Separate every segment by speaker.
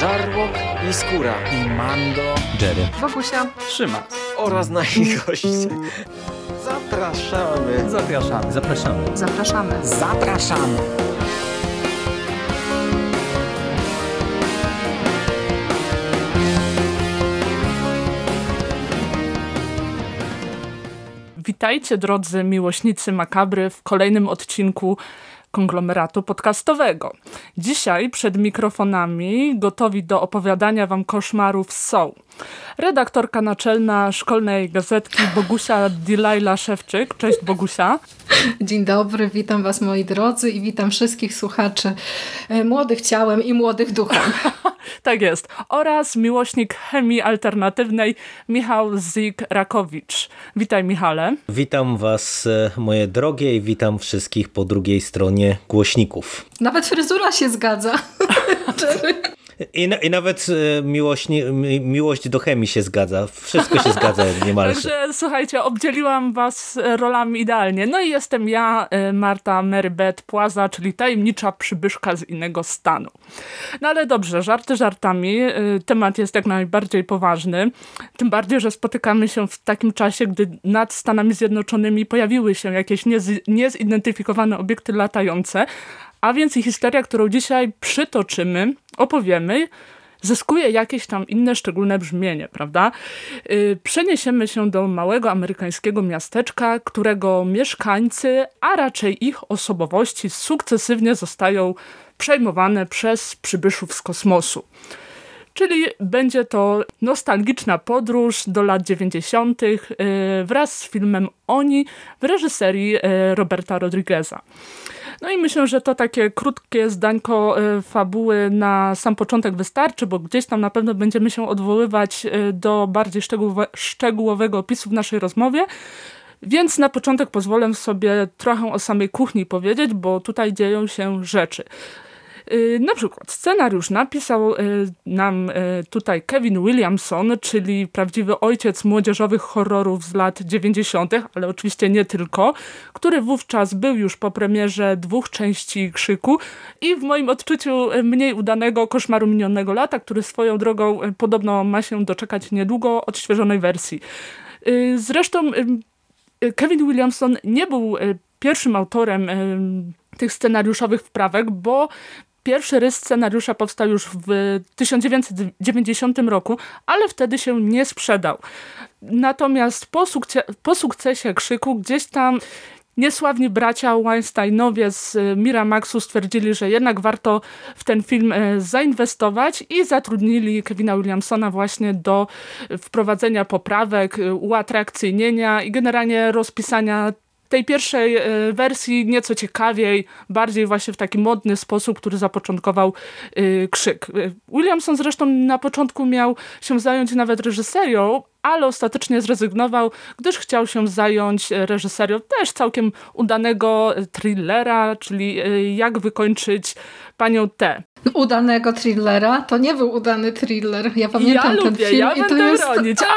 Speaker 1: Żarłok i Skóra
Speaker 2: i Mando,
Speaker 3: Jerry,
Speaker 4: Wokusia,
Speaker 2: Trzyma
Speaker 1: oraz nasi goście. Zapraszamy.
Speaker 2: Zapraszamy.
Speaker 3: Zapraszamy.
Speaker 4: zapraszamy.
Speaker 2: Zapraszamy.
Speaker 5: Witajcie drodzy miłośnicy makabry w kolejnym odcinku konglomeratu podcastowego. Dzisiaj przed mikrofonami gotowi do opowiadania wam koszmarów są redaktorka naczelna szkolnej gazetki Bogusia Dilajla Szewczyk. Cześć Bogusia.
Speaker 4: Dzień dobry, witam was moi drodzy i witam wszystkich słuchaczy e, młodych ciałem i młodych duchem.
Speaker 5: tak jest. Oraz miłośnik chemii alternatywnej Michał Zik-Rakowicz. Witaj Michale.
Speaker 3: Witam was e, moje drogie i witam wszystkich po drugiej stronie głośników.
Speaker 4: Nawet fryzura się zgadza.
Speaker 3: I, na, I, nawet e, miłość, miłość do chemii się zgadza. Wszystko się zgadza niemalże.
Speaker 5: Także słuchajcie, obdzieliłam was rolami idealnie. No i jestem ja, e, Marta Merybeth Płaza, czyli tajemnicza przybyszka z innego stanu. No ale dobrze, żarty żartami. E, temat jest jak najbardziej poważny. Tym bardziej, że spotykamy się w takim czasie, gdy nad Stanami Zjednoczonymi pojawiły się jakieś niezidentyfikowane obiekty latające, a więc i historia, którą dzisiaj przytoczymy, opowiemy, zyskuje jakieś tam inne szczególne brzmienie, prawda? Yy, przeniesiemy się do małego amerykańskiego miasteczka, którego mieszkańcy, a raczej ich osobowości sukcesywnie zostają przejmowane przez przybyszów z kosmosu. Czyli będzie to nostalgiczna podróż do lat 90. Yy, wraz z filmem Oni w reżyserii yy, Roberta Rodrigueza. No i myślę, że to takie krótkie zdańko e, fabuły na sam początek wystarczy, bo gdzieś tam na pewno będziemy się odwoływać e, do bardziej szczegółowe, szczegółowego opisu w naszej rozmowie. Więc na początek pozwolę sobie trochę o samej kuchni powiedzieć, bo tutaj dzieją się rzeczy. Y, na przykład scenariusz napisał y, nam y, tutaj Kevin Williamson, czyli prawdziwy ojciec młodzieżowych horrorów z lat 90., ale oczywiście nie tylko, który wówczas był już po premierze dwóch części Krzyku i w moim odczuciu mniej udanego Koszmaru minionego lata, który swoją drogą podobno ma się doczekać niedługo odświeżonej wersji. Zresztą Kevin Williamson nie był pierwszym autorem tych scenariuszowych wprawek, bo Pierwszy rys scenariusza powstał już w 1990 roku, ale wtedy się nie sprzedał. Natomiast po, sukce po sukcesie Krzyku gdzieś tam niesławni bracia Weinsteinowie z e, Miramaxu stwierdzili, że jednak warto w ten film e, zainwestować i zatrudnili Kevina Williamsona właśnie do wprowadzenia poprawek, e, uatrakcyjnienia i generalnie rozpisania tej pierwszej e, wersji nieco ciekawiej, bardziej właśnie w taki modny sposób, który zapoczątkował e, Krzyk. E, Williamson zresztą na początku miał się zająć nawet reżyserią, ale ostatecznie zrezygnował, gdyż chciał się zająć reżyserią też całkiem udanego thrillera, czyli jak wykończyć panią T.
Speaker 4: Udanego thrillera? To nie był udany thriller. Ja pamiętam
Speaker 5: ja
Speaker 4: ten
Speaker 5: lubię,
Speaker 4: film.
Speaker 5: Ja
Speaker 4: i
Speaker 5: to
Speaker 4: jest,
Speaker 5: bronić.
Speaker 4: A,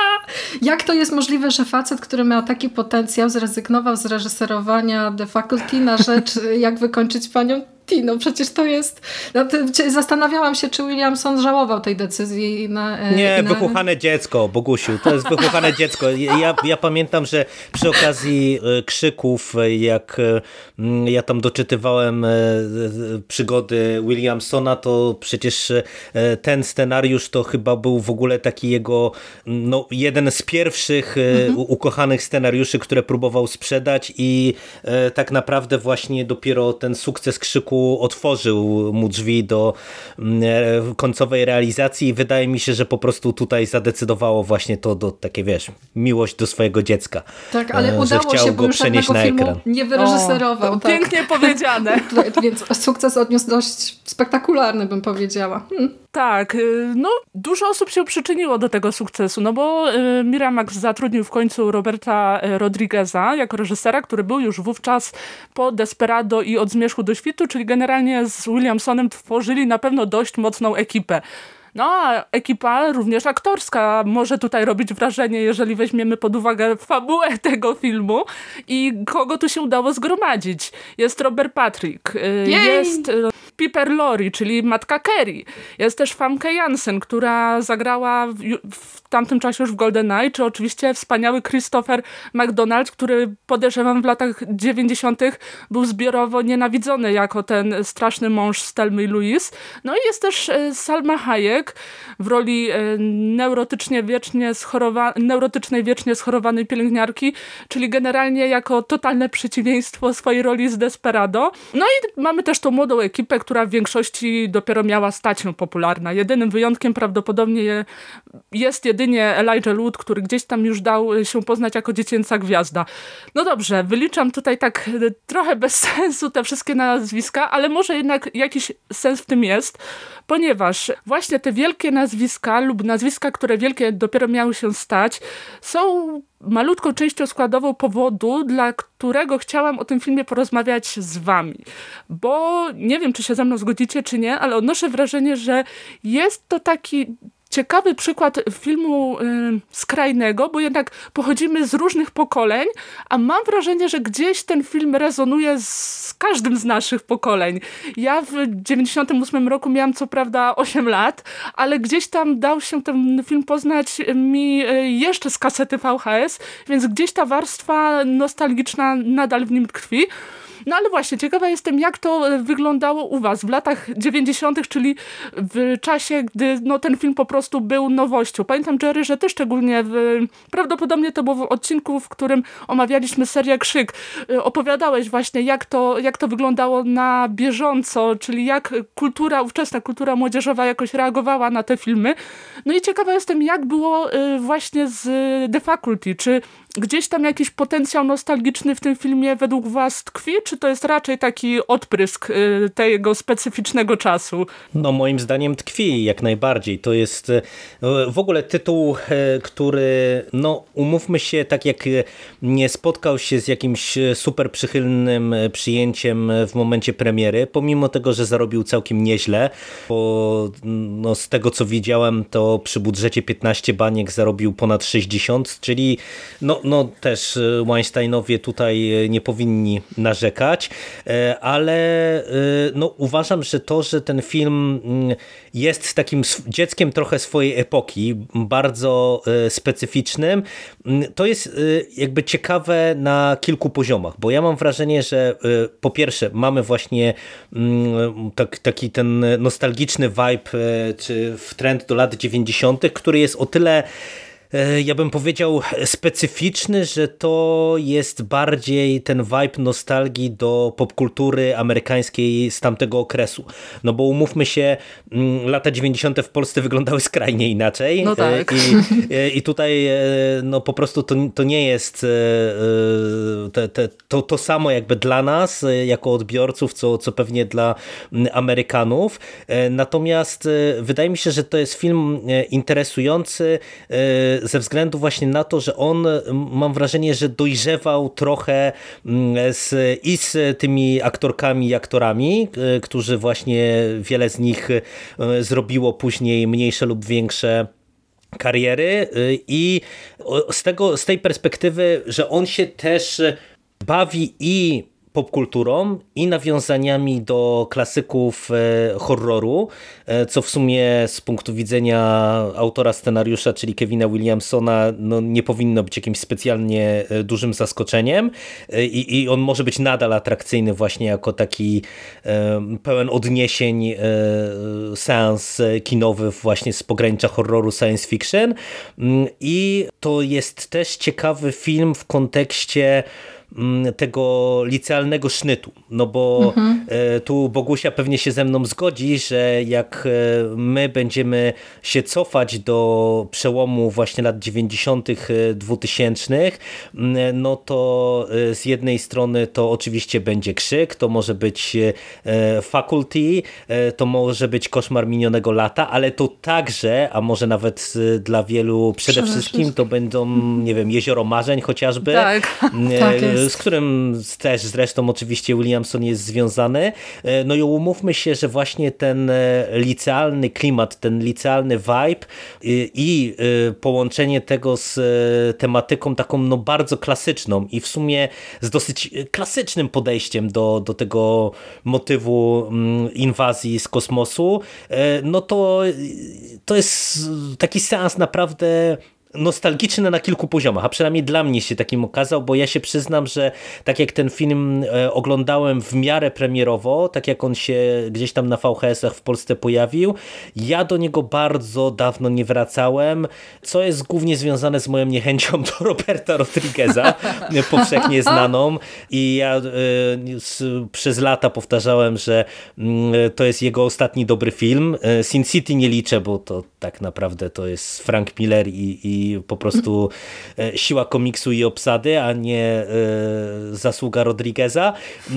Speaker 4: jak to jest możliwe, że facet, który miał taki potencjał, zrezygnował z reżyserowania The Faculty na rzecz jak wykończyć panią Tino, przecież to jest... No, zastanawiałam się, czy Williamson żałował tej decyzji. Na,
Speaker 3: e, nie, na... wychuchane dziecko, Bogusiu, to jest wychuchane dziecko. Ja, ja pamiętam, że przy okazji e, krzyków, e, jak ja tam doczytywałem przygody Williamsona, to przecież ten scenariusz to chyba był w ogóle taki jego no, jeden z pierwszych mhm. ukochanych scenariuszy, które próbował sprzedać i tak naprawdę właśnie dopiero ten sukces krzyku otworzył mu drzwi do mm, e, końcowej realizacji i wydaje mi się, że po prostu tutaj zadecydowało właśnie to do takie, wiesz, miłość do swojego dziecka.
Speaker 4: Tak, ale e, udało chciał się, go przenieść na ekran. nie wyreżyserował. O,
Speaker 5: tak. Pięknie powiedziane.
Speaker 4: Więc sukces odniósł dość spektakularny, bym powiedziała. Hm.
Speaker 5: Tak, y, no dużo osób się przyczyniło do tego sukcesu, no bo y, Miramax zatrudnił w końcu Roberta y, Rodrigueza jako reżysera, który był już wówczas po Desperado i Od Zmierzchu do Świtu, czyli generalnie z Williamsonem tworzyli na pewno dość mocną ekipę. No a ekipa również aktorska może tutaj robić wrażenie, jeżeli weźmiemy pod uwagę fabułę tego filmu i kogo tu się udało zgromadzić. Jest Robert Patrick, y,
Speaker 4: Jej!
Speaker 5: jest y, Piper Laurie, czyli matka Kerry. Jest też Famke Jansen, która zagrała w, w tamtym czasie już w GoldenEye, czy oczywiście wspaniały Christopher McDonald, który podejrzewam w latach 90. był zbiorowo nienawidzony jako ten straszny mąż Stelmy Louise. No i jest też e, Salma Hayek w roli e, neurotycznie wiecznie schorowa neurotycznej wiecznie schorowanej pielęgniarki, czyli generalnie jako totalne przeciwieństwo swojej roli z Desperado. No i mamy też tą młodą ekipę, która w większości dopiero miała stać się popularna. Jedynym wyjątkiem prawdopodobnie jest jedynie Elijah Wood, który gdzieś tam już dał się poznać jako dziecięca gwiazda. No dobrze, wyliczam tutaj tak e, trochę bez sensu te wszystkie nazwiska, ale może jednak jakiś sens w tym jest, ponieważ właśnie te wielkie nazwiska lub nazwiska, które wielkie dopiero miały się stać, są malutką częścią składową powodu, dla którego chciałam o tym filmie porozmawiać z wami. Bo nie wiem, czy się ze mną zgodzicie, czy nie, ale odnoszę wrażenie, że jest to taki ciekawy przykład filmu y, skrajnego, bo jednak pochodzimy z różnych pokoleń, a mam wrażenie, że gdzieś ten film rezonuje z każdym z naszych pokoleń. Ja w 98 roku miałam co prawda 8 lat, ale gdzieś tam dał się ten film poznać mi y, jeszcze z kasety VHS, więc gdzieś ta warstwa nostalgiczna nadal w nim tkwi. No ale właśnie, ciekawa jestem, jak to e, wyglądało u was w latach 90., czyli w czasie, gdy no, ten film po prostu był nowością. Pamiętam, Jerry, że ty szczególnie, w, prawdopodobnie to było w odcinku, w którym omawialiśmy serię Krzyk, e, opowiadałeś właśnie, jak to, jak to wyglądało na bieżąco, czyli jak kultura, ówczesna kultura młodzieżowa jakoś reagowała na te filmy. No i ciekawa jestem, jak było e, właśnie z The Faculty, czy gdzieś tam jakiś potencjał nostalgiczny w tym filmie według was tkwi, czy to jest raczej taki odprysk y, tego specyficznego czasu?
Speaker 3: No moim zdaniem tkwi jak najbardziej. To jest y, w ogóle tytuł, y, który no umówmy się, tak jak nie spotkał się z jakimś super przychylnym przyjęciem w momencie premiery, pomimo tego, że zarobił całkiem nieźle, bo no, z tego co widziałem, to przy budżecie 15 baniek zarobił ponad 60, czyli no, no też Weinsteinowie tutaj nie powinni narzekać, e, ale no, uważam, że to, że ten film mm, jest takim dzieckiem trochę swojej epoki, bardzo specyficznym, mm, to jest jakby ciekawe na kilku poziomach, bo ja mam wrażenie, że po pierwsze mamy właśnie mm, tak, taki ten nostalgiczny vibe, czy w trend do lat 90., który jest o tyle ja bym powiedział, specyficzny, że to jest bardziej ten vibe nostalgii do popkultury amerykańskiej z tamtego okresu. No bo umówmy się, mm, lata 90. w Polsce wyglądały skrajnie inaczej.
Speaker 5: No e, tak.
Speaker 3: I, e, i tutaj no po prostu to, to nie jest te, te, to, to samo jakby dla nas, jako odbiorców, co, co pewnie dla Amerykanów. Natomiast wydaje mi się, że to jest film interesujący ze względu właśnie na to, że on, mam wrażenie, że dojrzewał trochę z, i z tymi aktorkami i aktorami, którzy właśnie wiele z nich e, zrobiło później mniejsze lub większe kariery e, i z, tego, z tej perspektywy, że on się też bawi i popkulturą i nawiązaniami do klasyków e, horroru, e, co w sumie z punktu widzenia autora scenariusza, czyli Kevina Williamsona, no nie powinno być jakimś specjalnie e, dużym zaskoczeniem. I, i on może być nadal atrakcyjny właśnie jako taki pełen odniesień seans kinowy właśnie z pogranicza horroru science fiction. Mm, i to jest też ciekawy film w kontekście tego licealnego sznytu. No bo mhm. Tu Bogusia pewnie się ze mną zgodzi, że jak e, my będziemy się cofać do przełomu właśnie lat 90., 2000, e, mm, no to z jednej strony to oczywiście będzie krzyk, to może być faculty, to może być koszmar minionego lata, ale to także, a może nawet dla wielu przede, wszystkim, to będą, nie wiem, jezioro marzeń chociażby.
Speaker 5: Tak,
Speaker 3: tak jest z którym też zresztą oczywiście Williamson jest związany. No i umówmy się, że właśnie ten licealny klimat, ten licealny vibe i połączenie tego z tematyką taką no bardzo klasyczną i w sumie z dosyć klasycznym podejściem do, do tego motywu mm, inwazji z kosmosu, no to to jest taki seans naprawdę nostalgiczny na kilku poziomach, a przynajmniej dla mnie się takim okazał, bo ja się przyznam, że tak jak ten film e, oglądałem w miarę premierowo, tak jak on się gdzieś tam na VHS-ach w Polsce pojawił, ja do niego bardzo dawno nie wracałem, co jest głównie związane z moją niechęcią do Roberta Rodrigueza, powszechnie znaną i ja y, przez lata powtarzałem, że y, to jest jego ostatni dobry film. E, Sin City nie liczę, bo to tak naprawdę to jest Frank Miller i, i po prostu e, siła komiksu i obsady, a nie e, zasługa Rodrigueza. E,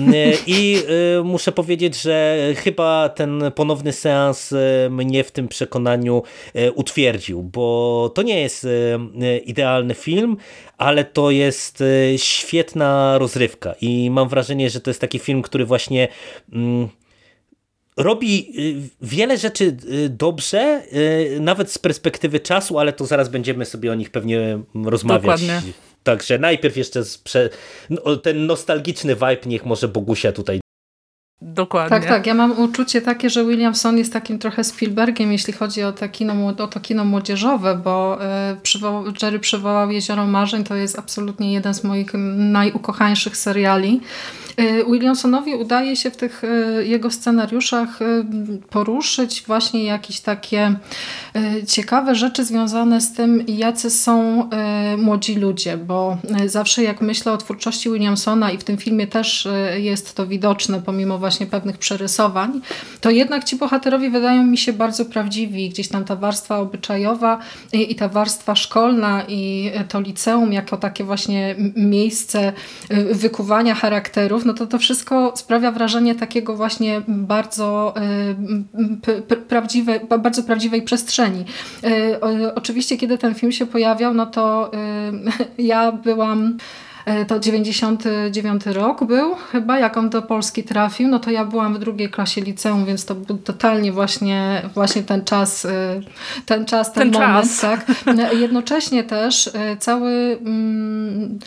Speaker 3: I muszę powiedzieć, że chyba ten ponowny seans mnie w tym przekonaniu utwierdził, bo to nie jest idealny film, ale to jest świetna rozrywka i mam wrażenie, że to jest taki film, który właśnie mm, robi y, wiele rzeczy y, dobrze, y, nawet z perspektywy czasu, ale to zaraz będziemy sobie o nich pewnie rozmawiać.
Speaker 5: Dokładnie.
Speaker 3: Także najpierw jeszcze prze... No, ten nostalgiczny vibe niech może Bogusia tutaj
Speaker 5: Dokładnie.
Speaker 4: Tak, tak. Ja mam uczucie takie, że Williamson jest takim trochę Spielbergiem, jeśli chodzi o, to kino, o to kino młodzieżowe, bo y, Jerry przywołał Jezioro Marzeń, to jest absolutnie jeden z moich najukochańszych seriali. Y, Williamsonowi udaje się w tych y, jego scenariuszach y, poruszyć właśnie jakieś takie ciekawe rzeczy związane z tym, jacy są młodzi ludzie, bo zawsze jak myślę o twórczości Williamsona i w tym filmie też jest to widoczne, pomimo właśnie pewnych przerysowań, to jednak ci bohaterowie wydają mi się bardzo prawdziwi. Gdzieś tam ta warstwa obyczajowa i, i ta warstwa szkolna i to liceum jako takie właśnie miejsce wykuwania charakterów, no to to wszystko sprawia wrażenie takiego właśnie bardzo y, prawdziwej, bardzo prawdziwej przestrzeni. Y, oczywiście, kiedy ten film się pojawiał, no to y, ja byłam E, to 99 rok był chyba, jak on do Polski trafił, no to ja byłam w drugiej klasie liceum, więc to był totalnie właśnie, właśnie ten czas, e, ten czas, ten, ten moment. Czas. Tak. E, jednocześnie też cały, mm,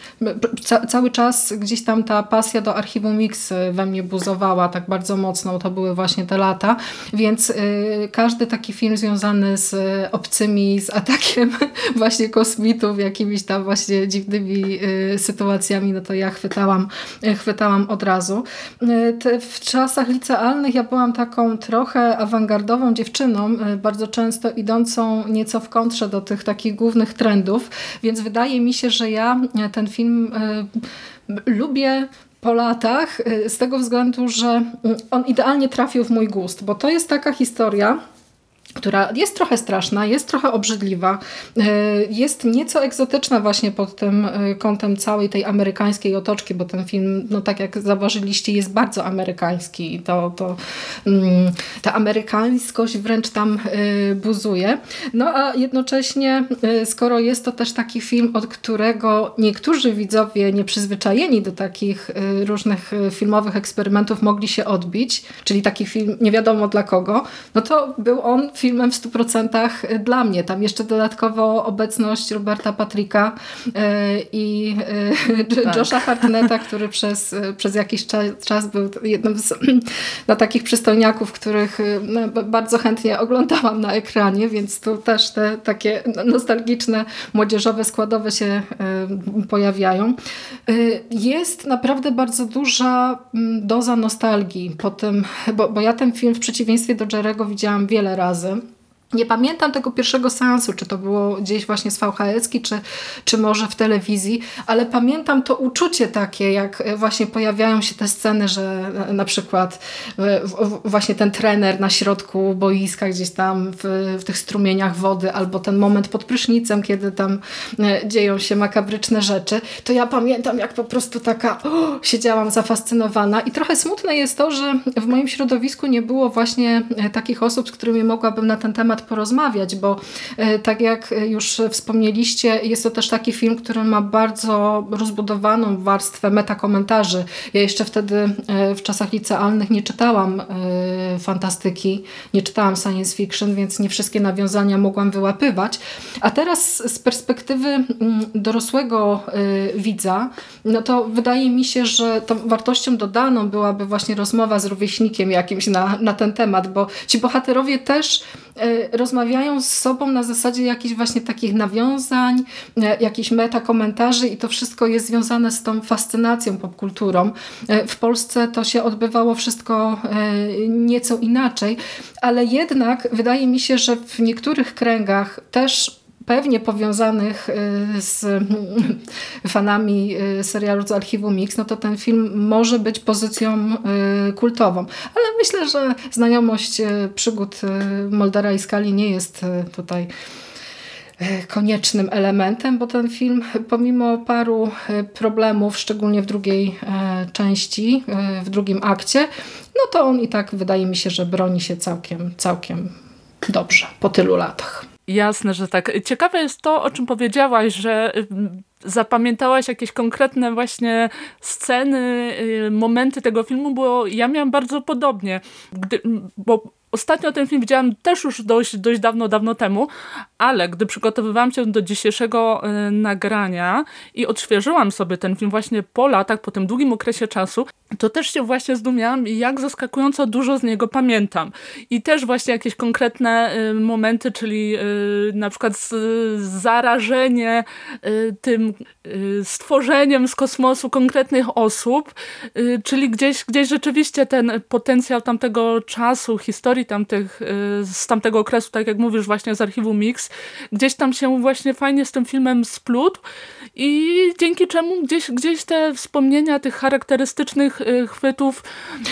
Speaker 4: ca, cały czas gdzieś tam ta pasja do archiwum Mix we mnie buzowała tak bardzo mocno, to były właśnie te lata, więc każdy taki film związany z obcymi, z atakiem właśnie kosmitów, jakimiś tam właśnie dziwnymi sytuacjami, sytuacjami, no to ja chwytałam, chwytałam od razu. W czasach licealnych ja byłam taką trochę awangardową dziewczyną, bardzo często idącą nieco w kontrze do tych takich głównych trendów, więc wydaje mi się, że ja ten film lubię po latach z tego względu, że on idealnie trafił w mój gust, bo to jest taka historia, która jest trochę straszna, jest trochę obrzydliwa, e, jest nieco egzotyczna właśnie pod tym e, kątem całej tej amerykańskiej otoczki, bo ten film, no tak jak zauważyliście, jest bardzo amerykański i to, to mm, ta amerykańskość wręcz tam e, buzuje. No a jednocześnie, skoro jest to też taki film, od którego niektórzy widzowie nieprzyzwyczajeni do takich różnych filmowych eksperymentów mogli się odbić, czyli taki film nie wiadomo dla kogo, no to był on filmem w 100% dla mnie. Tam jeszcze dodatkowo obecność Roberta Patricka e, i e, tak. Josha Hartneta, który przez, przez jakiś czas był jednym z no, takich przystojniaków, których no, bardzo chętnie oglądałam na ekranie, więc tu też te takie nostalgiczne, młodzieżowe, składowe się e, pojawiają. Jest naprawdę bardzo duża doza nostalgii po tym, bo, bo ja ten film w przeciwieństwie do Jerego widziałam wiele razy. Nie pamiętam tego pierwszego seansu, czy to było gdzieś właśnie z VHS-ki, czy, czy może w telewizji, ale pamiętam to uczucie takie, jak właśnie pojawiają się te sceny, że na przykład e, właśnie ten trener na środku boiska, gdzieś tam w, w tych strumieniach wody, albo ten moment pod prysznicem, kiedy tam e, dzieją się makabryczne rzeczy, to ja pamiętam, jak po prostu taka o, siedziałam zafascynowana. I trochę smutne jest to, że w moim środowisku nie było właśnie e, takich osób, z którymi mogłabym na ten temat temat porozmawiać, bo tak jak już wspomnieliście, jest to też taki film, który ma bardzo rozbudowaną warstwę metakomentarzy. Ja jeszcze wtedy w czasach licealnych nie czytałam fantastyki, nie czytałam science fiction, więc nie wszystkie nawiązania mogłam wyłapywać. A teraz z perspektywy mm, dorosłego widza, no to wydaje mi się, że tą wartością dodaną byłaby właśnie rozmowa z rówieśnikiem jakimś na, na ten temat, bo ci bohaterowie też e, rozmawiają z sobą na zasadzie jakichś właśnie takich nawiązań, e, jakichś metakomentarzy i to wszystko jest związane z tą fascynacją popkulturą. E, w Polsce to się odbywało wszystko nieco inaczej, ale jednak wydaje mi się, że w niektórych kręgach też pewnie powiązanych y, z fanami y, serialu z Archiwum Mix, no to ten film może być pozycją y, kultową. Ale myślę, że znajomość przygód Moldera i Skali nie jest tutaj koniecznym elementem, bo ten film pomimo paru problemów, szczególnie w drugiej części, w drugim akcie, no to on i tak wydaje mi się, że broni się całkiem, całkiem dobrze po tylu latach.
Speaker 5: Jasne, że tak. Ciekawe jest to, o czym powiedziałaś, że mm, zapamiętałaś jakieś konkretne właśnie sceny, y, momenty tego filmu, bo ja miałam bardzo podobnie. Gdy, bo Ostatnio ten film widziałam też już dość, dość dawno, dawno temu, ale gdy przygotowywałam się do dzisiejszego y, nagrania i odświeżyłam sobie ten film właśnie po latach, po tym długim okresie czasu, to też się właśnie zdumiałam, jak zaskakująco dużo z niego pamiętam. I też właśnie jakieś konkretne y, momenty, czyli y, na przykład z, zarażenie y, tym y, stworzeniem z kosmosu konkretnych osób, y, czyli gdzieś, gdzieś rzeczywiście ten potencjał tamtego czasu, historii tamtych, y, z tamtego okresu, tak jak mówisz właśnie z archiwum Mix, gdzieś tam się właśnie fajnie z tym filmem splótł i dzięki czemu gdzieś, gdzieś te wspomnienia tych charakterystycznych y, chwytów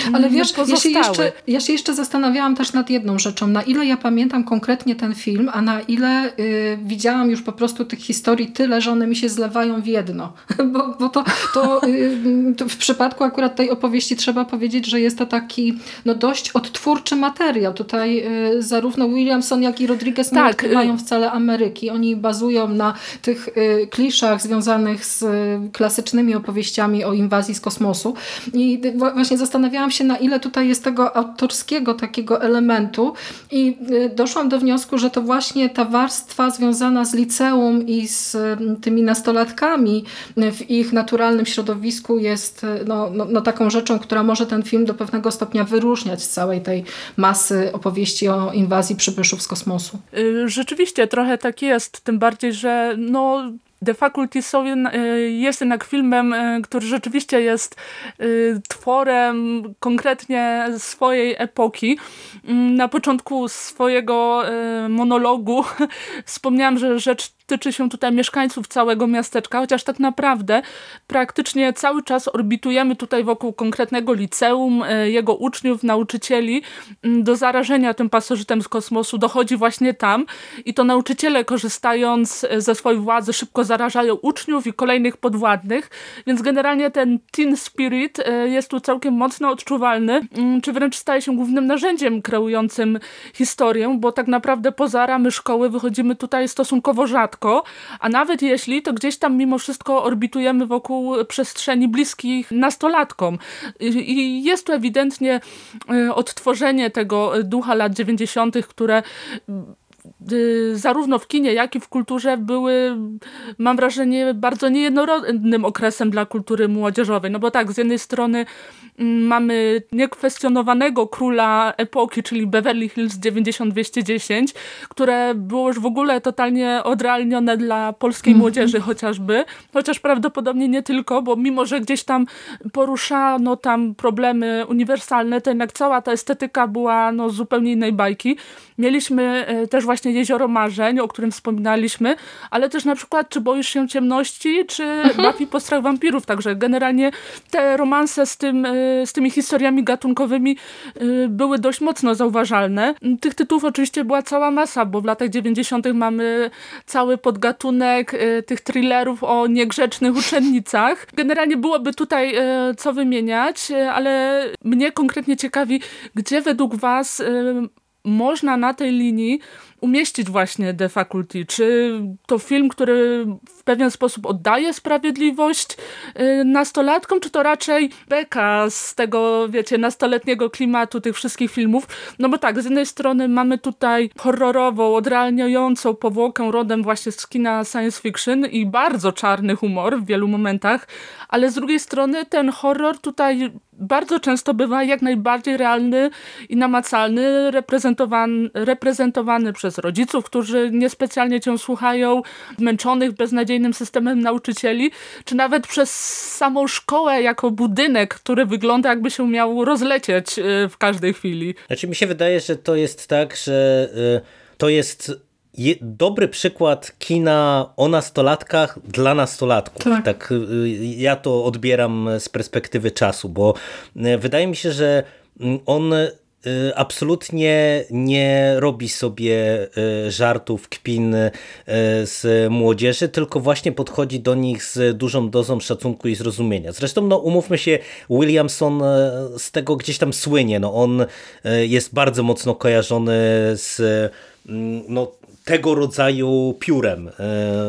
Speaker 4: Ale mm, wiesz, ja się, jeszcze, ja się jeszcze zastanawiałam też nad jedną rzeczą, na ile ja pamiętam konkretnie ten film, a na ile y, widziałam już po prostu tych historii tyle, że one mi się zlewają w jedno. bo, bo to, to, y, to, w przypadku akurat tej opowieści trzeba powiedzieć, że jest to taki no, dość odtwórczy materiał. Tutaj y, zarówno Williamson, jak i Rodriguez tak, nie odkrywają y, wcale Ameryki. Oni bazują na tych y, kliszach związanych z klasycznymi opowieściami o inwazji z kosmosu. I właśnie zastanawiałam się, na ile tutaj jest tego autorskiego takiego elementu i y, doszłam do wniosku, że to właśnie ta warstwa związana z liceum i z tymi nastolatkami w ich naturalnym środowisku jest no, no, no taką rzeczą, która może ten film do pewnego stopnia wyróżniać z całej tej masy opowieści o inwazji przybyszów z kosmosu.
Speaker 5: Y, rzeczywiście trochę tak jest, tym bardziej, że no The Faculty są, y, jest jednak filmem, y, który rzeczywiście jest y, tworem konkretnie swojej epoki. Mm, na początku swojego monologu wspomniałam, że rzecz tyczy się tutaj mieszkańców całego miasteczka, chociaż tak naprawdę praktycznie cały czas orbitujemy tutaj wokół konkretnego liceum, jego uczniów, nauczycieli. Mm, do zarażenia tym pasożytem z kosmosu dochodzi właśnie tam i to nauczyciele korzystając ze swojej władzy szybko zarażają uczniów i kolejnych podwładnych, więc generalnie ten teen spirit e, jest tu całkiem mocno odczuwalny, mm, czy wręcz staje się głównym narzędziem kreującym historię, bo tak naprawdę poza ramy szkoły wychodzimy tutaj stosunkowo rzadko, a nawet jeśli, to gdzieś tam mimo wszystko orbitujemy wokół przestrzeni bliskich nastolatkom. I jest tu ewidentnie e, odtworzenie tego ducha lat 90., które Y, zarówno w kinie, jak i w kulturze były, mam wrażenie, bardzo niejednorodnym okresem dla kultury młodzieżowej. No bo tak, z jednej strony mm, mamy niekwestionowanego króla epoki, czyli Beverly Hills 90210, które było już w ogóle totalnie odrealnione dla polskiej -hmm. młodzieży chociażby, chociaż prawdopodobnie nie tylko, bo mimo, że gdzieś tam poruszano tam problemy uniwersalne, to jednak cała ta estetyka była no, zupełnie innej bajki. Mieliśmy e, też właśnie Jezioro Marzeń, o którym wspominaliśmy, ale też na przykład Czy boisz się ciemności, czy mhm. Buffy postrach wampirów. Także generalnie te romanse z, tym, e, z tymi historiami gatunkowymi e, były dość mocno zauważalne. Tych tytułów oczywiście była cała masa, bo w latach 90. mamy cały podgatunek tych thrillerów o niegrzecznych uczennicach. Generalnie byłoby tutaj co wymieniać, ale mnie konkretnie ciekawi, gdzie według was można na tej linii umieścić właśnie The Faculty? Czy to film, który w pewien sposób oddaje sprawiedliwość y, nastolatkom, czy to raczej beka z tego, wiecie, nastoletniego klimatu tych wszystkich filmów? No bo tak, z jednej strony mamy tutaj horrorową, odrealniającą powłokę rodem właśnie z kina science fiction i bardzo czarny humor w wielu momentach, ale z drugiej strony ten horror tutaj bardzo często bywa jak najbardziej realny i namacalny, reprezentowany, reprezentowany przez rodziców, którzy niespecjalnie cię słuchają, męczonych beznadziejnym systemem nauczycieli, czy nawet przez samą szkołę jako budynek, który wygląda jakby się miał rozlecieć y, w każdej chwili.
Speaker 3: Znaczy mi się wydaje, że to jest tak, że y, to jest dobry przykład kina o nastolatkach dla nastolatków. Tak. tak y, ja to odbieram z perspektywy czasu, bo wydaje mi się, że mm, on absolutnie nie robi sobie żartów, kpin z młodzieży, tylko właśnie podchodzi do nich z dużą dozą szacunku i zrozumienia. Zresztą, no, umówmy się, Williamson z tego gdzieś tam słynie. No, on jest bardzo mocno kojarzony z mm, no, tego rodzaju piórem, e,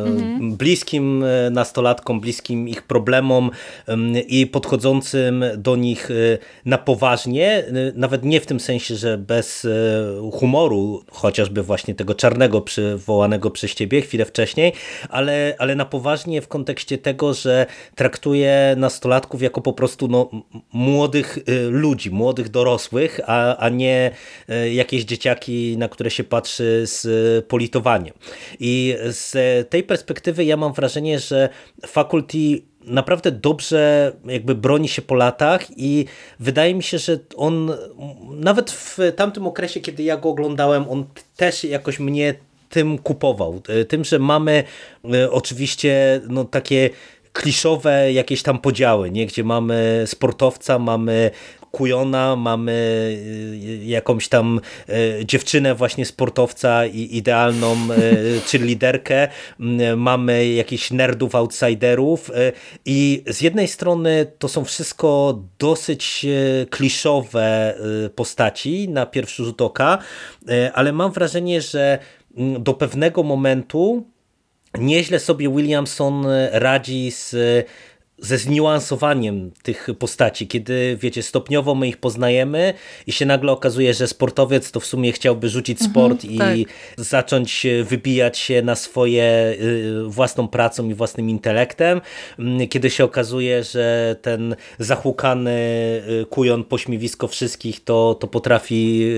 Speaker 3: mhm. bliskim e, nastolatkom, bliskim ich problemom i podchodzącym do nich e, na poważnie, nawet nie w tym sensie, że bez humoru, chociażby właśnie tego czarnego przywołanego przez ciebie chwilę wcześniej, ale, ale na poważnie w kontekście tego, że traktuje nastolatków jako po prostu no, młodych ludzi, młodych dorosłych, a, a nie jakieś dzieciaki, na które się patrzy z i z tej perspektywy ja mam wrażenie, że Faculty naprawdę dobrze jakby broni się po latach i wydaje mi się, że on nawet w tamtym okresie, kiedy ja go oglądałem, on też jakoś mnie tym kupował. Tym, że mamy e, oczywiście no, takie kliszowe jakieś tam podziały, nie? gdzie mamy sportowca, mamy kujona, mamy y, jakąś tam y, dziewczynę właśnie sportowca i idealną y, czy liderkę, mamy jakichś nerdów, outsiderów i z jednej strony to są wszystko dosyć kliszowe postaci na pierwszy rzut oka, ale mam wrażenie, że mm, do pewnego momentu nieźle sobie Williamson radzi z ze zniuansowaniem tych postaci, kiedy wiecie, stopniowo my ich poznajemy i się nagle okazuje, że sportowiec to w sumie chciałby rzucić mhm, sport mhm, i tak. zacząć wybijać się na swoje y, własną pracą i własnym intelektem, mm, kiedy się okazuje, że ten zahukany y, kujon pośmiewisko wszystkich to, to potrafi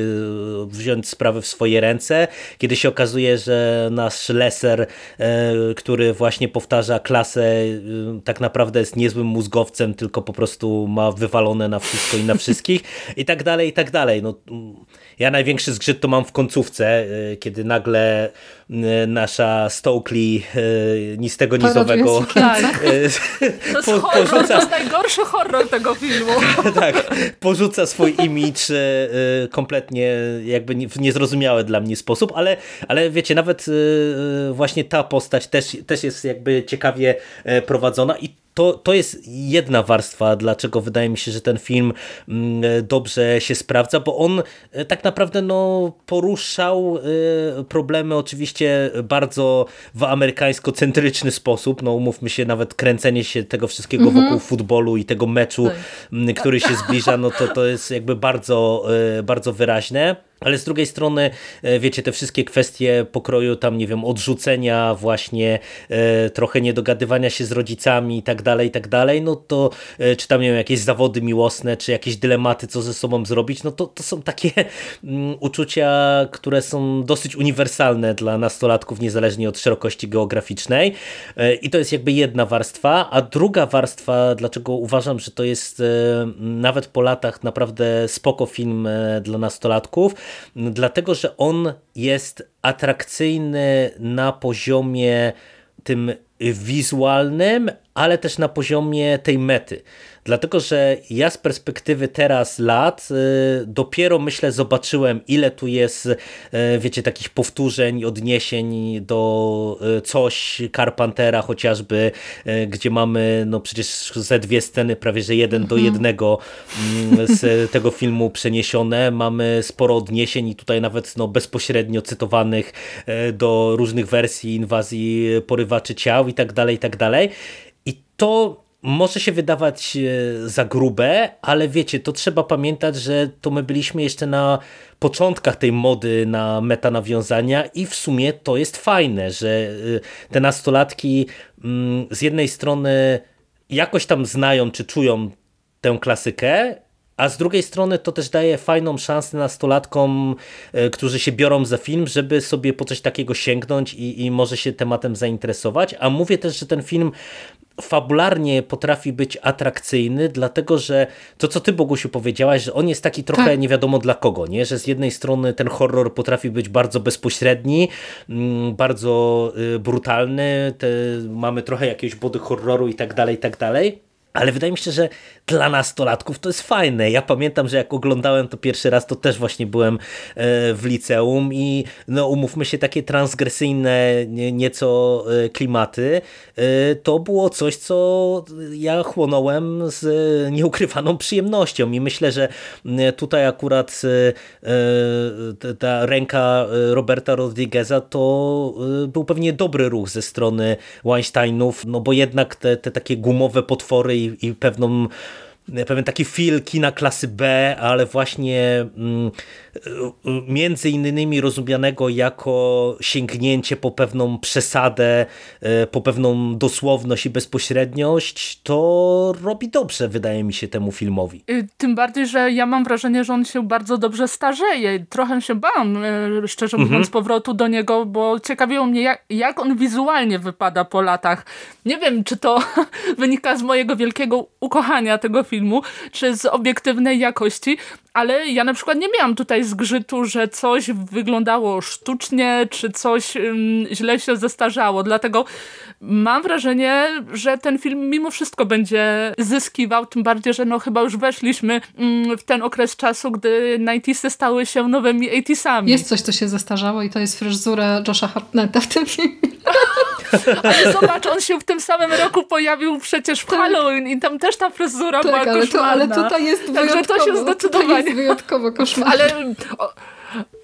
Speaker 3: wziąć sprawę w swoje ręce, kiedy się okazuje, że nasz leser, który właśnie powtarza klasę, tak naprawdę jest jest niezłym mózgowcem, tylko po prostu ma wywalone na wszystko i na wszystkich i tak dalej, i tak dalej. No, ja największy zgrzyt to mam w końcówce, y, kiedy nagle y, nasza Stokely y, ni z tego nizowego
Speaker 5: to, jest po, porzuca... to jest najgorszy horror tego filmu.
Speaker 3: tak, porzuca swój imidż kompletnie jakby w niezrozumiały dla mnie sposób, ale, ale wiecie, nawet właśnie ta postać też, też jest jakby ciekawie prowadzona i to, to jest jedna warstwa, dlaczego wydaje mi się, że ten film mm, dobrze się sprawdza, bo on e, tak naprawdę no, poruszał e, problemy oczywiście bardzo w amerykańsko-centryczny sposób. No umówmy się, nawet kręcenie się tego wszystkiego mhm. wokół futbolu i tego meczu, tak. który się zbliża, no to, to jest jakby bardzo, e, bardzo wyraźne. Ale z drugiej strony, e, wiecie, te wszystkie kwestie pokroju tam, nie wiem, odrzucenia właśnie, e, trochę niedogadywania się z rodzicami i tak dalej, i tak dalej, no to e, czy tam, nie wiem, jakieś zawody miłosne, czy jakieś dylematy, co ze sobą zrobić, no to, to są takie mm, uczucia, które są dosyć uniwersalne dla nastolatków, niezależnie od szerokości geograficznej. I to jest jakby jedna warstwa, a druga warstwa, dlaczego uważam, że to jest nawet po latach naprawdę spoko film dla nastolatków, dlatego że on jest atrakcyjny na poziomie tym wizualnym, ale też na poziomie tej mety. Dlatego, że ja z perspektywy teraz lat y, dopiero myślę zobaczyłem ile tu jest, y, wiecie, takich powtórzeń, odniesień do y, coś Carpentera chociażby, gdzie mamy no przecież ze dwie sceny prawie, że jeden do mhm. jednego mm, z tego filmu przeniesione. Mamy sporo odniesień i tutaj nawet no, bezpośrednio cytowanych do różnych wersji inwazji porywaczy ciał i tak dalej, i tak dalej. I to może się wydawać e, za grube, ale wiecie, to trzeba pamiętać, że to my byliśmy jeszcze na początkach tej mody na metanawiązania i w sumie to jest fajne, że e, te nastolatki mm, z jednej strony jakoś tam znają czy czują tę klasykę, a z drugiej strony to też daje fajną szansę nastolatkom, e, którzy się biorą za film, żeby sobie po coś takiego sięgnąć i, i może się tematem zainteresować. A mówię też, że ten film fabularnie potrafi być atrakcyjny, dlatego że to, co ty Bogusiu powiedziałaś, że on jest taki trochę tak. nie wiadomo dla kogo, nie? że z jednej strony ten horror potrafi być bardzo bezpośredni, mm, bardzo y, brutalny, mamy trochę jakiegoś body horroru i tak dalej, i tak dalej. Ale wydaje mi się, że dla nastolatków to jest fajne. Ja pamiętam, że jak oglądałem to pierwszy raz, to też właśnie byłem e, w liceum i no umówmy się, takie transgresyjne nieco e, klimaty, e, to było coś, co ja chłonąłem z nieukrywaną przyjemnością i myślę, że tutaj akurat ta ręka Roberta Rodrigueza to był pewnie dobry ruch ze strony Weinsteinów, no bo jednak te, te takie gumowe potwory i, i pewną pewien taki feel kina klasy B, ale właśnie mm, między innymi rozumianego jako sięgnięcie po pewną przesadę, e, po pewną dosłowność i bezpośredniość, to robi dobrze, wydaje mi się, temu filmowi.
Speaker 5: Tym bardziej, że ja mam wrażenie, że on się bardzo dobrze starzeje. Trochę się bałam, e, szczerze mówiąc, mhm. powrotu do niego, bo ciekawiło mnie, jak, jak on wizualnie wypada po latach. Nie wiem, czy to wynika z mojego wielkiego ukochania tego filmu, czy z obiektywnej jakości, ale ja na przykład nie miałam tutaj zgrzytu, że coś wyglądało sztucznie, czy coś um, źle się zestarzało, dlatego mam wrażenie, że ten film mimo wszystko będzie zyskiwał, tym bardziej, że no chyba już weszliśmy um, w ten okres czasu, gdy 90 stały się nowymi 80
Speaker 4: Jest coś, co się zestarzało i to jest fryzura Josha Hartnetta w tym filmie.
Speaker 5: Ale zobacz, on się w tym samym roku pojawił przecież w tak. Halloween i tam też ta fryzura tak, była ale koszmarna.
Speaker 4: To, ale tutaj jest
Speaker 5: Także to się zdecydowanie...
Speaker 4: jest wyjątkowo koszmarne.
Speaker 5: Ale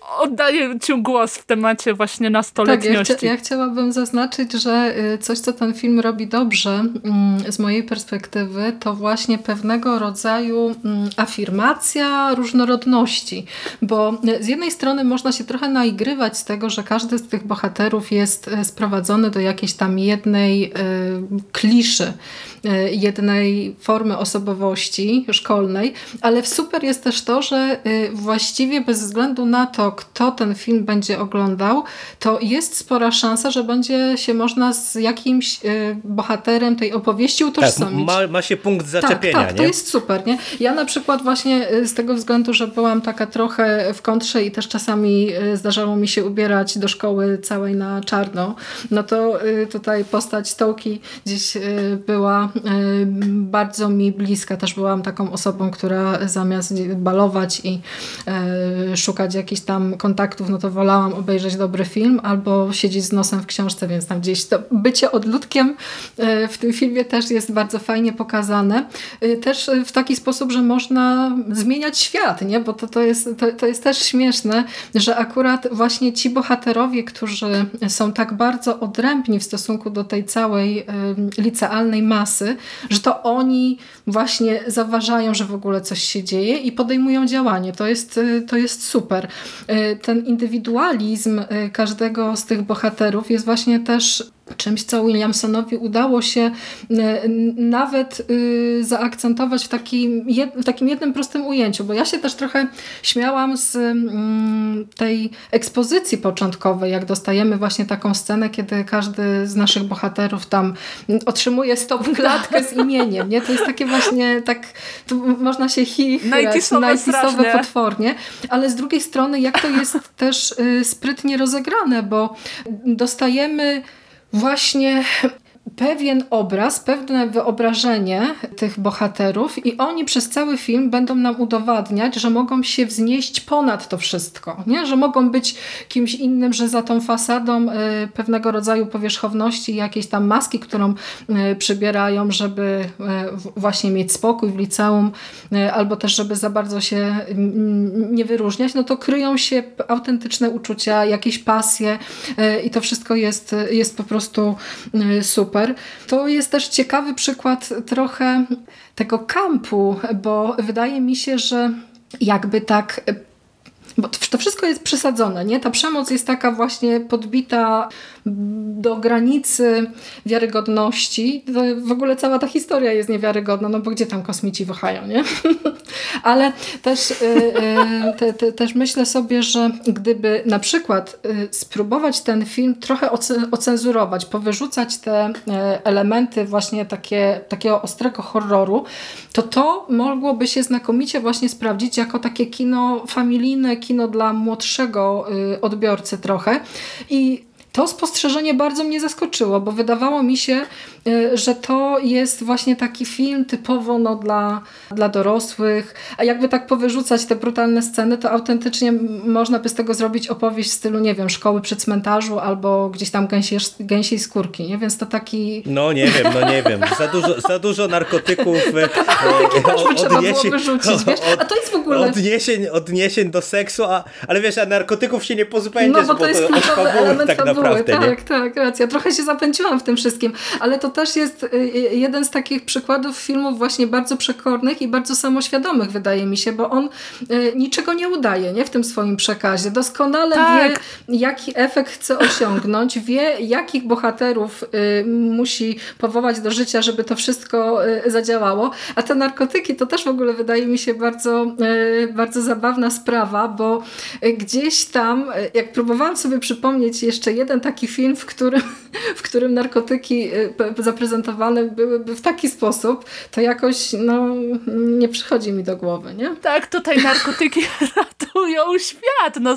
Speaker 5: oddaję Ci głos w temacie właśnie nastoletniości.
Speaker 4: Tak, ja, ja chciałabym zaznaczyć, że y, coś, co ten film robi dobrze mm, z mojej perspektywy, to właśnie pewnego rodzaju mm, afirmacja różnorodności. Bo y, z jednej strony można się trochę naigrywać z tego, że każdy z tych bohaterów jest y, sprowadzony do jakiejś tam jednej kliszy, jednej formy osobowości szkolnej, ale super jest też to, że właściwie bez względu na to, kto ten film będzie oglądał, to jest spora szansa, że będzie się można z jakimś y, bohaterem tej opowieści utożsamić.
Speaker 3: Tak, ma, ma się punkt zaczepienia.
Speaker 4: Tak, tak
Speaker 3: nie?
Speaker 4: to jest super. Nie? Ja na przykład właśnie z tego względu, że byłam taka trochę w kontrze i też czasami zdarzało mi się ubierać do szkoły całej na czarno, no to tutaj postać Stołki gdzieś była bardzo mi bliska. Też byłam taką osobą, która zamiast balować i szukać jakichś tam kontaktów, no to wolałam obejrzeć dobry film albo siedzieć z nosem w książce, więc tam gdzieś to bycie odludkiem e, w tym filmie też jest bardzo fajnie pokazane. E, też w taki sposób, że można zmieniać świat, nie? bo to, to, jest, to, to jest też śmieszne, że akurat właśnie ci bohaterowie, którzy są tak bardzo odrębni w stosunku do tej całej licealnej masy, że to oni właśnie zauważają, że w ogóle coś się dzieje i podejmują działanie. To jest, to jest super. E, ten indywidualizm e, każdego z tych bohaterów jest właśnie też czymś, co Williamsonowi udało się e, nawet y, zaakcentować w takim, w takim jednym prostym ujęciu, bo ja się też trochę śmiałam z mm, tej ekspozycji początkowej, jak dostajemy właśnie taką scenę, kiedy każdy z naszych bohaterów tam otrzymuje stop klatkę z imieniem, nie? To jest takie właśnie tak, można się chichrać, najtisowe potwornie, ale z drugiej strony jak to jest też y, sprytnie rozegrane, bo dostajemy właśnie pewien obraz, pewne wyobrażenie tych bohaterów i oni przez cały film będą nam udowadniać, że mogą się wznieść ponad to wszystko, nie? że mogą być kimś innym, że za tą fasadą y, pewnego rodzaju powierzchowności, jakiejś tam maski, którą y, przybierają, żeby y, właśnie mieć spokój w liceum, albo też żeby za bardzo się nie wyróżniać, no to kryją się autentyczne uczucia, jakieś pasje i to wszystko jest, jest po prostu super. To jest też ciekawy przykład trochę tego kampu, bo wydaje mi się, że jakby tak bo to wszystko jest przesadzone, nie? Ta przemoc jest taka właśnie podbita do granicy wiarygodności. W ogóle cała ta historia jest niewiarygodna, no bo gdzie tam kosmici wychają, nie? Ale też, y, y, te, te, też myślę sobie, że gdyby na przykład y, spróbować ten film trochę ocenzurować, powyrzucać te elementy właśnie takie, takiego ostrego horroru, to to mogłoby się znakomicie właśnie sprawdzić jako takie kino familijne, kino dla młodszego odbiorcy trochę. I to spostrzeżenie bardzo mnie zaskoczyło, bo wydawało mi się, y, że to jest właśnie taki film typowo no, dla, dla dorosłych, a jakby tak powyrzucać te brutalne sceny, to autentycznie można by z tego zrobić opowieść w stylu, nie wiem, szkoły przy cmentarzu albo gdzieś tam gęsiej, gęsiej skórki, nie? Więc to taki...
Speaker 3: No nie wiem, no nie wiem. Za dużo, za dużo narkotyków.
Speaker 4: Narkotyki też by trzeba było wyrzucić, wiesz? A to jest w ogóle...
Speaker 3: Odniesień, odniesień do seksu, a, ale wiesz, a narkotyków się nie pozbędziesz,
Speaker 4: no, bo, to jest
Speaker 3: bo to od fabuły tak naprawdę
Speaker 4: naprawdę. Tak, tak, racja. Trochę się zapędziłam w tym wszystkim, ale to też jest y, y, jeden z takich przykładów filmów właśnie bardzo przekornych i bardzo samoświadomych, wydaje mi się, bo on y, niczego nie udaje nie? w tym swoim przekazie. Doskonale tak. wie, jaki efekt chce osiągnąć, wie, jakich bohaterów musi powołać do życia, żeby to wszystko zadziałało. A te narkotyki to też w ogóle wydaje mi się bardzo, bardzo zabawna sprawa, bo gdzieś tam, jak próbowałam sobie przypomnieć jeszcze jeden taki film, w którym, w którym narkotyki zaprezentowane byłyby w taki sposób, to jakoś no, nie przychodzi mi do głowy, nie?
Speaker 5: Tak, tutaj narkotyki ratują świat. No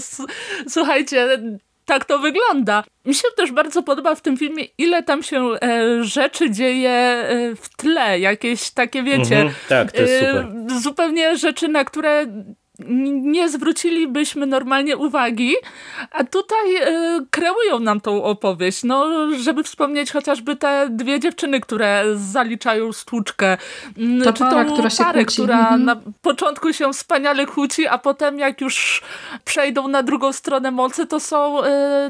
Speaker 5: słuchajcie, tak to wygląda. Mi się też bardzo podoba w tym filmie, ile tam się e, rzeczy dzieje e, w tle, jakieś takie, wiecie,
Speaker 3: tak, to jest e, super.
Speaker 5: E, zupełnie rzeczy, na które nie zwrócilibyśmy normalnie uwagi, a tutaj y, kreują nam tą opowieść. No, żeby wspomnieć chociażby te dwie dziewczyny, które zaliczają stłuczkę.
Speaker 4: Mm, Ta czy para, która się parę, kłóci.
Speaker 5: która mhm. na początku się wspaniale kłóci, a potem jak już przejdą na drugą stronę mocy, to są y,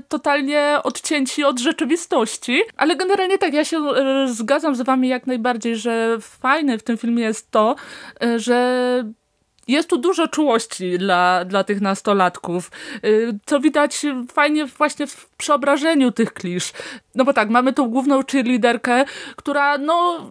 Speaker 5: totalnie odcięci od rzeczywistości. Ale generalnie tak, ja się y, zgadzam z wami jak najbardziej, że fajne w tym filmie jest to, że jest tu dużo czułości dla, dla tych nastolatków, y, co widać fajnie właśnie w przeobrażeniu tych klisz. No bo tak, mamy tą główną cheerleaderkę, która no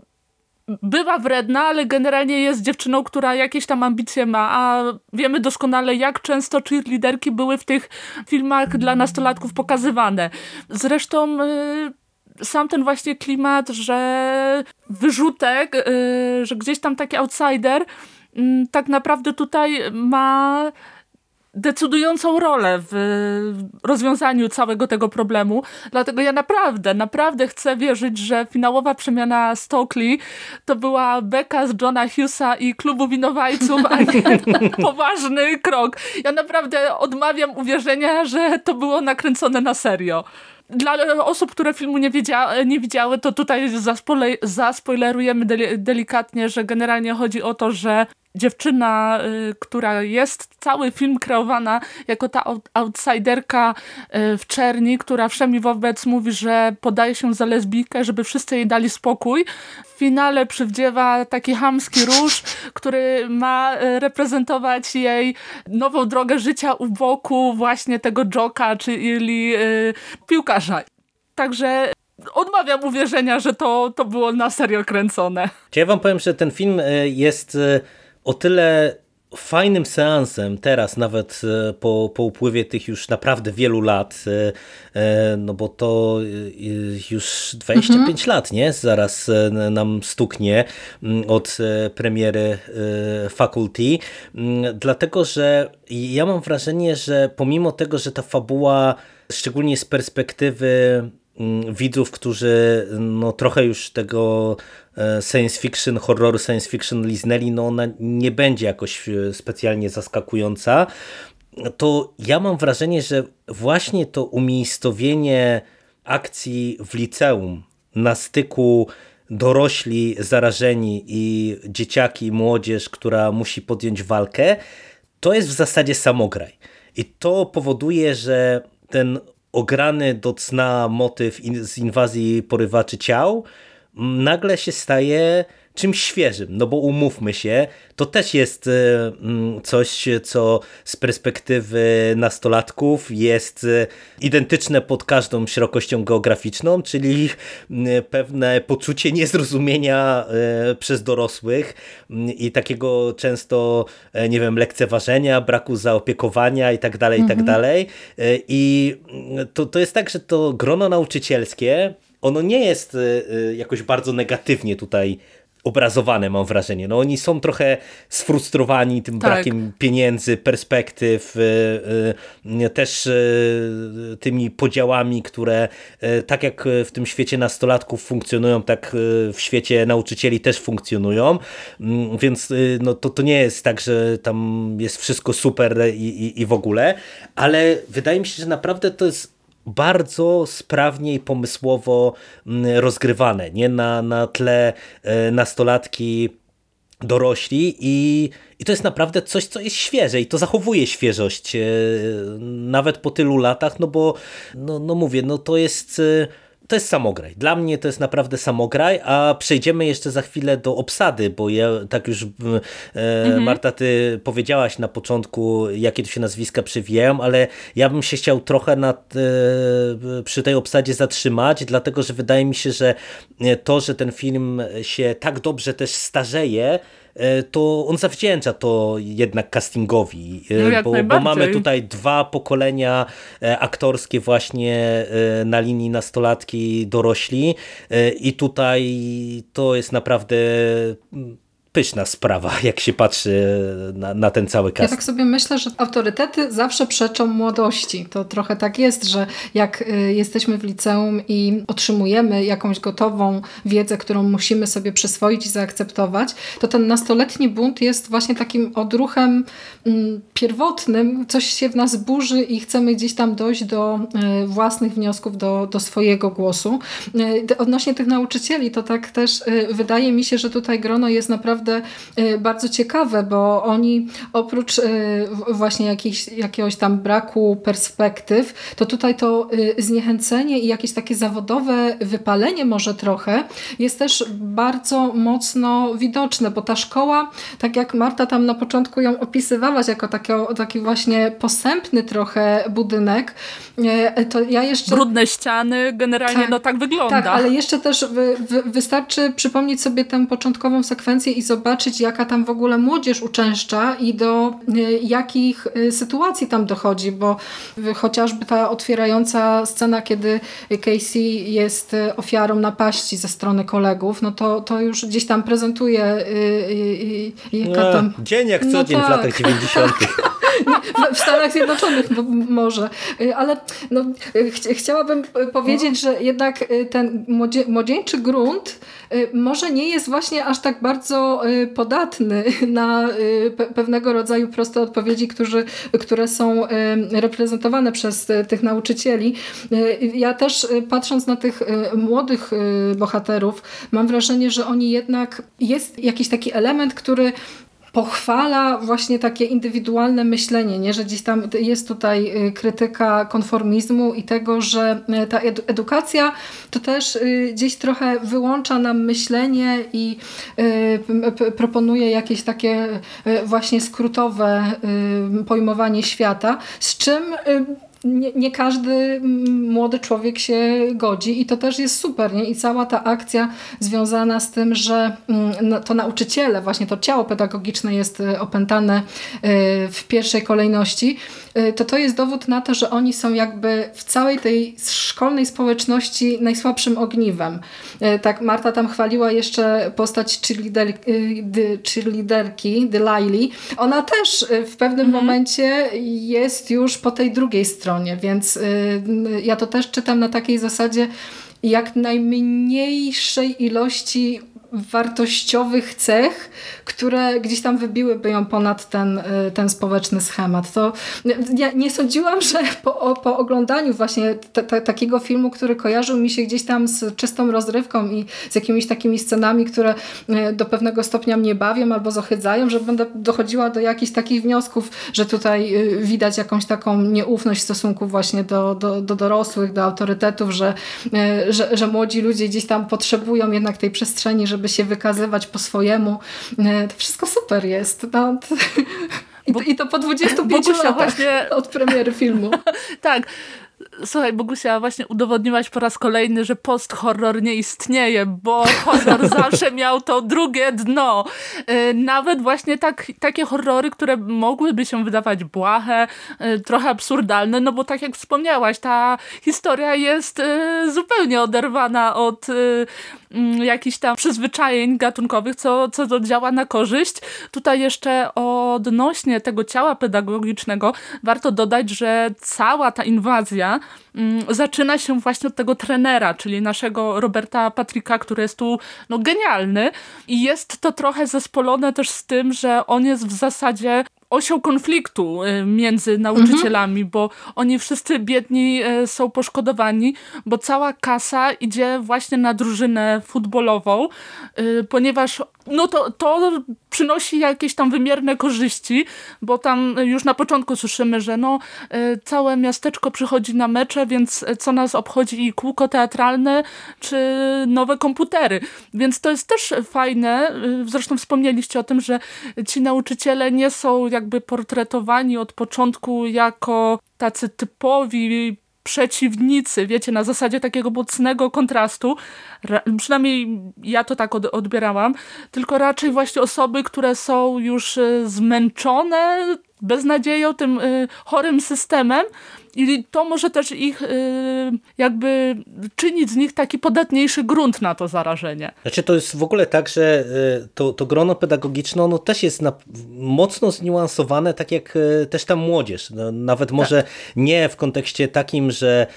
Speaker 5: bywa wredna, ale generalnie jest dziewczyną, która jakieś tam ambicje ma, a wiemy doskonale, jak często cheerleaderki były w tych filmach dla nastolatków pokazywane. Zresztą y, sam ten właśnie klimat, że wyrzutek, y, że gdzieś tam taki outsider tak naprawdę tutaj ma decydującą rolę w rozwiązaniu całego tego problemu. Dlatego ja naprawdę, naprawdę chcę wierzyć, że finałowa przemiana Stokely to była beka z Johna Hughesa i klubu winowajców, a nie poważny krok. Ja naprawdę odmawiam uwierzenia, że to było nakręcone na serio dla osób, które filmu nie, wiedzia, nie widziały, to tutaj zaspoilerujemy delikatnie, że generalnie chodzi o to, że dziewczyna, y, która jest cały film kreowana jako ta outsiderka y, w czerni, która wszemi wobec mówi, że podaje się za lesbijkę, żeby wszyscy jej dali spokój. W finale przywdziewa taki hamski róż, który ma y, reprezentować jej nową drogę życia u boku właśnie tego Joka, czyli piłkarza. Także odmawiam uwierzenia, że to, to było na serio kręcone.
Speaker 3: Ja wam powiem, że ten film jest o tyle fajnym seansem teraz, nawet e, po, po upływie tych już naprawdę wielu lat, e, e, no bo to już 25 mhm. lat, nie? Zaraz nam stuknie mm, od premiery Faculty, mm, dlatego, że ja mam wrażenie, że pomimo tego, że ta fabuła, szczególnie z perspektywy widzów, którzy no, trochę już tego e, science fiction, horroru science fiction liznęli, no ona nie będzie jakoś e, specjalnie zaskakująca, to ja mam wrażenie, że właśnie to umiejscowienie akcji w liceum na styku dorośli zarażeni i dzieciaki młodzież, która musi podjąć walkę, to jest w zasadzie samograj. I to powoduje, że ten ograny do cna motyw z inwazji porywaczy ciał nagle się staje czymś świeżym, no bo umówmy się, to też jest e, mm, coś, co z perspektywy nastolatków jest e, identyczne pod każdą szerokością geograficzną, czyli mm, pewne poczucie niezrozumienia e, przez dorosłych mm, i takiego często, nie wiem, lekceważenia, braku zaopiekowania i tak dalej, i tak mhm. dalej. I to, to jest tak, że to grono nauczycielskie ono nie jest jakoś bardzo negatywnie tutaj obrazowane, mam wrażenie. No oni są trochę sfrustrowani tym tak. brakiem pieniędzy, perspektyw, y, y, też y, tymi podziałami, które tak jak w tym świecie nastolatków funkcjonują, tak w świecie nauczycieli też funkcjonują, mm, więc no, to, to nie jest tak, że tam jest wszystko super i, i, i w ogóle, ale wydaje mi się, że naprawdę to jest bardzo sprawnie i pomysłowo mm, rozgrywane, nie na, na tle e, nastolatki dorośli i, i to jest naprawdę coś, co jest świeże i to zachowuje świeżość e, nawet po tylu latach, no bo no, no mówię, no to jest e, to jest samograj. Dla mnie to jest naprawdę samograj, a przejdziemy jeszcze za chwilę do obsady, bo ja tak już e, mhm. Marta, ty powiedziałaś na początku, jakie tu się nazwiska przywijają, ale ja bym się chciał trochę nad, e, przy tej obsadzie zatrzymać, dlatego że wydaje mi się, że to, że ten film się tak dobrze też starzeje, E, to on zawdzięcza to jednak castingowi, e, no bo, bo, mamy tutaj dwa pokolenia e, aktorskie właśnie na linii nastolatki dorośli i tutaj to jest naprawdę pyszna sprawa, jak się patrzy na, na, ten cały cast.
Speaker 4: Ja tak sobie myślę, że autorytety zawsze przeczą młodości. To trochę tak jest, że jak y, jesteśmy w liceum i otrzymujemy jakąś gotową wiedzę, którą musimy sobie przyswoić i zaakceptować, to ten nastoletni bunt jest właśnie takim odruchem mm, pierwotnym. Coś się w nas burzy i chcemy gdzieś tam dojść do y, własnych wniosków, do, do swojego głosu. Y, odnośnie tych nauczycieli, to tak też wydaje mi się, że tutaj grono jest naprawdę naprawdę y, bardzo ciekawe, bo oni oprócz y, właśnie jakichś, jakiegoś tam braku perspektyw, to tutaj to y, zniechęcenie i jakieś takie zawodowe wypalenie może trochę jest też bardzo mocno widoczne, bo ta szkoła, tak jak Marta tam na początku ją opisywałaś jako taki, taki właśnie posępny trochę budynek, to ja jeszcze...
Speaker 5: Brudne ściany, generalnie tak, no tak wygląda.
Speaker 4: Tak, ale jeszcze też wy, wy, wystarczy przypomnieć sobie tę początkową sekwencję i zobaczyć, jaka tam w ogóle młodzież uczęszcza i do y, jakich y, sytuacji tam dochodzi, bo chociażby ta otwierająca scena, kiedy Casey jest ofiarą napaści ze strony kolegów, no to, to już gdzieś tam prezentuje
Speaker 3: jaka tam... Dzień jak co no dzień tak. w latach 90.
Speaker 4: w Stanach Zjednoczonych może, ale no, ch chciałabym powiedzieć, że jednak ten młodzieńczy grunt może nie jest właśnie aż tak bardzo Y, podatny na y, pewnego rodzaju proste odpowiedzi, którzy, które są y, reprezentowane przez tych nauczycieli. Ja też patrząc na tych młodych bohaterów, mam wrażenie, że oni jednak jest jakiś taki element, który pochwala właśnie takie indywidualne myślenie, nie? że gdzieś tam jest tutaj y, krytyka konformizmu i tego, że y, ta edukacja to też y, gdzieś trochę wyłącza nam myślenie i proponuje jakieś takie właśnie skrótowe pojmowanie świata, z czym nie, nie, każdy młody człowiek się godzi i to też jest super. Nie? I cała ta akcja związana z tym, że mm, to nauczyciele, właśnie to ciało pedagogiczne jest y, opętane y, w pierwszej kolejności, y, to to jest dowód na to, że oni są jakby w całej tej szkolnej społeczności najsłabszym ogniwem. Tak Marta tam chwaliła jeszcze postać cheerleaderki, Delilah. Ona też w pewnym mhm. momencie jest już po tej drugiej stronie, więc ja to też czytam na takiej zasadzie, jak najmniejszej ilości wartościowych cech, które gdzieś tam wybiłyby ją ponad ten, y, ten społeczny schemat. To ja nie sądziłam, że po, po oglądaniu właśnie takiego filmu, który kojarzył mi się gdzieś tam z czystą rozrywką i z jakimiś takimi scenami, które y, do pewnego stopnia mnie bawią albo zohydzają, że będę dochodziła do jakichś takich wniosków, że tutaj y, widać jakąś taką nieufność w stosunku właśnie do, do, do dorosłych, do autorytetów, że, że, że młodzi ludzie gdzieś tam potrzebują jednak tej przestrzeni, żeby żeby się wykazywać po swojemu. E, to wszystko super jest. No, to... I, to, I to po 25 Bogusia latach właśnie... od premiery filmu.
Speaker 5: tak. Słuchaj, Bogusia, właśnie udowodniłaś po raz kolejny, że post-horror nie istnieje, bo horror zawsze miał to drugie dno. E, nawet właśnie tak, takie horrory, które mogłyby się wydawać błahe, e, trochę absurdalne, no bo tak jak wspomniałaś, ta historia jest zupełnie oderwana od jakichś tam przyzwyczajeń gatunkowych, co, co działa na korzyść. Tutaj jeszcze odnośnie tego ciała pedagogicznego warto dodać, że cała ta inwazja mm, zaczyna się właśnie od tego trenera, czyli naszego Roberta Patryka, który jest tu no, genialny i jest to trochę zespolone też z tym, że on jest w zasadzie osią konfliktu y, między nauczycielami, mhm. bo oni wszyscy biedni y, są poszkodowani, bo cała kasa idzie właśnie na drużynę futbolową, y, ponieważ no to, to przynosi jakieś tam wymierne korzyści, bo tam już na początku słyszymy, że no całe miasteczko przychodzi na mecze, więc co nas obchodzi i kółko teatralne, czy nowe komputery. Więc to jest też fajne. Zresztą wspomnieliście o tym, że ci nauczyciele nie są jakby portretowani od początku jako tacy typowi przeciwnicy, wiecie, na zasadzie takiego mocnego kontrastu, przynajmniej ja to tak odbierałam, tylko raczej właśnie osoby, które są już y, zmęczone beznadzieją, tym y, chorym systemem i to może też ich y, jakby czynić z nich taki podatniejszy grunt na to zarażenie.
Speaker 3: Znaczy to jest w ogóle tak, że y, to, to grono pedagogiczne ono też jest na, mocno zniuansowane, tak jak y, też tam młodzież. No, nawet może tak. nie w kontekście takim, że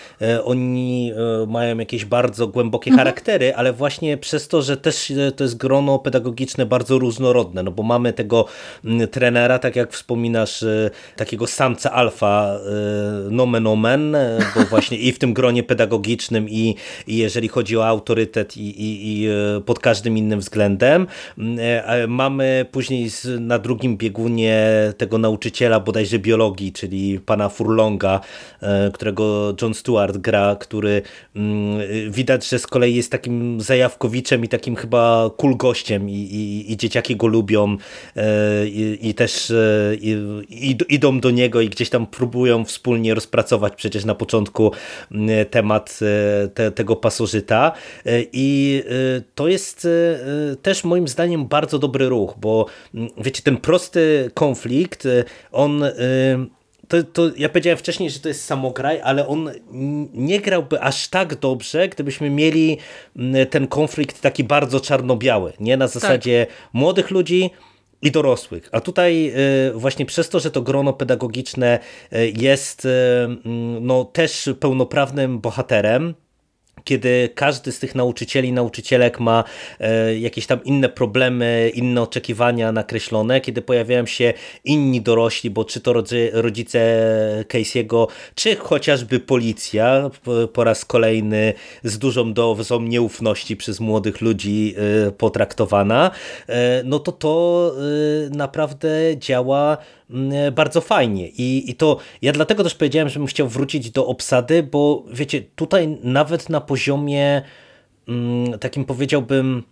Speaker 3: oni mają jakieś bardzo głębokie mhm. charaktery, ale właśnie przez to, że też to jest grono pedagogiczne bardzo różnorodne, no bo mamy tego mm, trenera, tak jak wspominasz, takiego samca alfa, no nomen omen, e, bo właśnie i w tym gronie pedagogicznym i, i jeżeli chodzi o autorytet i, i, i e, pod każdym innym względem. Mm, e, mamy później na drugim biegunie tego nauczyciela bodajże biologii, czyli pana Furlonga, którego John Stewart gra, który mm, widać, że z kolei jest takim zajawkowiczem i takim chyba cool gościem i, i, i dzieciaki go lubią i, i też idą do niego i gdzieś tam próbują wspólnie rozpracować pracować przecież na początku mm, temat e, te, tego pasożyta e, i e, to jest też moim zdaniem bardzo dobry ruch, bo mm, wiecie, ten prosty konflikt, on to, to ja powiedziałem wcześniej, że to jest samograj, ale on nie grałby aż tak dobrze, gdybyśmy mieli mm, ten konflikt taki bardzo czarno-biały, nie na zasadzie tak. młodych ludzi, i dorosłych. A tutaj e, właśnie przez to, że to grono pedagogiczne e, jest e, no, też pełnoprawnym bohaterem, kiedy każdy z tych nauczycieli, nauczycielek ma e, jakieś tam inne problemy, inne oczekiwania nakreślone, kiedy pojawiają się inni dorośli, bo czy to rodzice Casey'ego, czy chociażby policja po raz kolejny z dużą dozą nieufności przez młodych ludzi e, potraktowana, e, no to to naprawdę działa bardzo fajnie. I, I to ja dlatego też powiedziałem, że bym chciał wrócić do obsady, bo wiecie, tutaj nawet na poziomie mm, takim powiedziałbym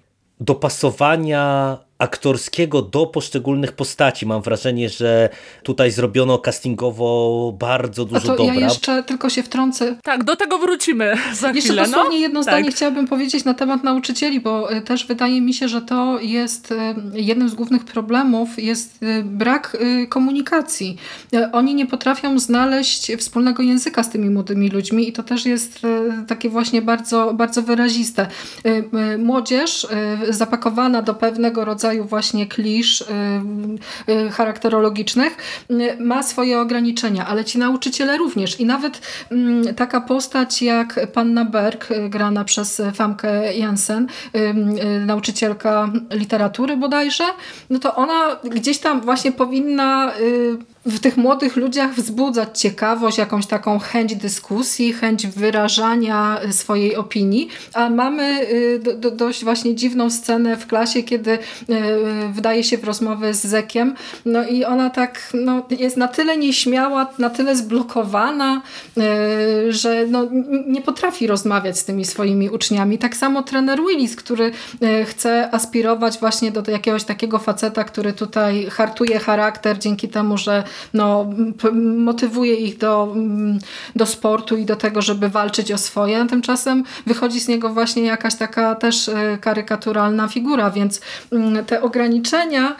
Speaker 3: dopasowania aktorskiego do poszczególnych postaci. Mam wrażenie, że tutaj zrobiono castingowo bardzo dużo
Speaker 4: A to
Speaker 3: dobra.
Speaker 4: ja jeszcze tylko się wtrącę.
Speaker 5: Tak, do tego wrócimy za
Speaker 4: Jeszcze
Speaker 5: chwilę.
Speaker 4: dosłownie
Speaker 5: no.
Speaker 4: jedno
Speaker 5: tak.
Speaker 4: zdanie chciałabym powiedzieć na temat nauczycieli, bo y, też wydaje mi się, że to jest y, jednym z głównych problemów, jest y, brak komunikacji. Oni nie potrafią znaleźć wspólnego języka z tymi młodymi ludźmi i to też jest takie właśnie bardzo, bardzo wyraziste. Młodzież zapakowana do pewnego rodzaju właśnie klisz y, y, charakterologicznych y, ma swoje ograniczenia, ale ci nauczyciele również. I nawet mm, taka postać jak panna Berg, grana przez Famke Jansen, nauczycielka literatury bodajże, no to ona gdzieś tam właśnie powinna w tych młodych ludziach wzbudzać ciekawość, jakąś taką chęć dyskusji, chęć wyrażania y, swojej opinii, a mamy y, do, do, dość właśnie dziwną scenę w klasie, kiedy y, y, wdaje się w rozmowę z Zekiem, no i ona tak no, jest na tyle nieśmiała, na tyle zblokowana, że no, nie potrafi rozmawiać z tymi swoimi uczniami. Tak samo trener Willis, który chce aspirować właśnie do jakiegoś takiego faceta, który tutaj hartuje charakter dzięki temu, że no, motywuje ich do, mm, do sportu i do tego, żeby walczyć o swoje. Tymczasem wychodzi z niego właśnie jakaś taka też y, karykaturalna figura, więc mm, te ograniczenia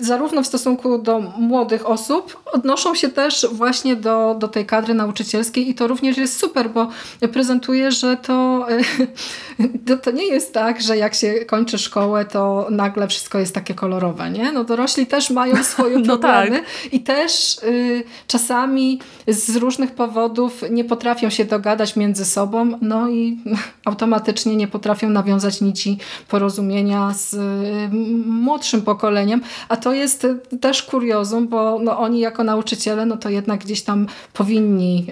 Speaker 4: zarówno w stosunku do młodych osób odnoszą się też właśnie do, do tej kadry nauczycielskiej i to również jest super, bo prezentuje, że to, to, to nie jest tak, że jak się kończy szkołę, to nagle wszystko jest takie kolorowe, nie? No dorośli też mają swoje
Speaker 5: No
Speaker 4: problemy
Speaker 5: tak.
Speaker 4: i też y, czasami z różnych powodów nie potrafią się dogadać między sobą, no i automatycznie nie potrafią nawiązać nici porozumienia z y, młodszym pokoleniem, a to jest też kuriozum, bo no, oni jako nauczyciele, no to jednak gdzieś tam powinni,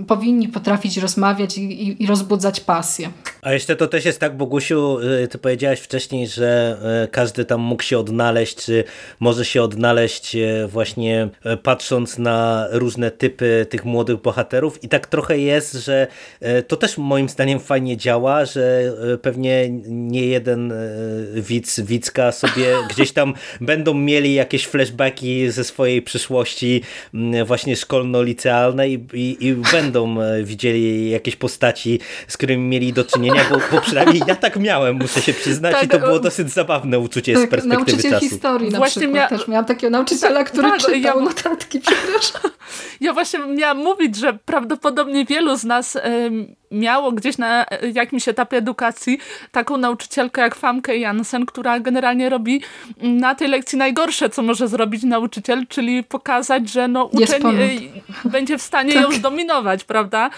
Speaker 4: y, powinni potrafić rozmawiać i, i, i rozbudzać pasję.
Speaker 3: A jeszcze to też jest tak, Bogusiu, y, ty powiedziałaś wcześniej, że y, każdy tam mógł się odnaleźć, czy może się odnaleźć y, właśnie patrząc na różne typy tych młodych bohaterów i tak trochę jest, że y, to też moim zdaniem fajnie działa, że y, pewnie nie jeden widz, widzka sobie gdzieś tam będą mieli jakieś flashbacki ze swojej przyszłości właśnie szkolno-licealnej i, i, i będą e, widzieli jakieś postaci, z którymi mieli do czynienia, bo, bo przynajmniej ja tak miałem, muszę się przyznać
Speaker 5: Tak,
Speaker 3: i to było
Speaker 5: e,
Speaker 3: dosyć zabawne uczucie z
Speaker 4: Tak,
Speaker 3: perspektywy
Speaker 4: nauczyciel
Speaker 3: czasu.
Speaker 4: historii na
Speaker 5: Właśnie
Speaker 4: przykład
Speaker 5: mia-
Speaker 4: też. Miałam takiego nauczyciela, który
Speaker 5: tak,
Speaker 4: czytał
Speaker 5: ja-
Speaker 4: przepraszam.
Speaker 5: Ja właśnie miałam mówić, że prawdopodobnie wielu z nas miało gdzieś na e, jakimś etapie edukacji taką nauczycielkę jak Famke Jansen, która generalnie robi mm, na tej lekcji najgorsze, co może zrobić nauczyciel, czyli pokazać, że no, uczeń e, będzie w stanie ją
Speaker 4: Tak.
Speaker 5: zdominować, prawda?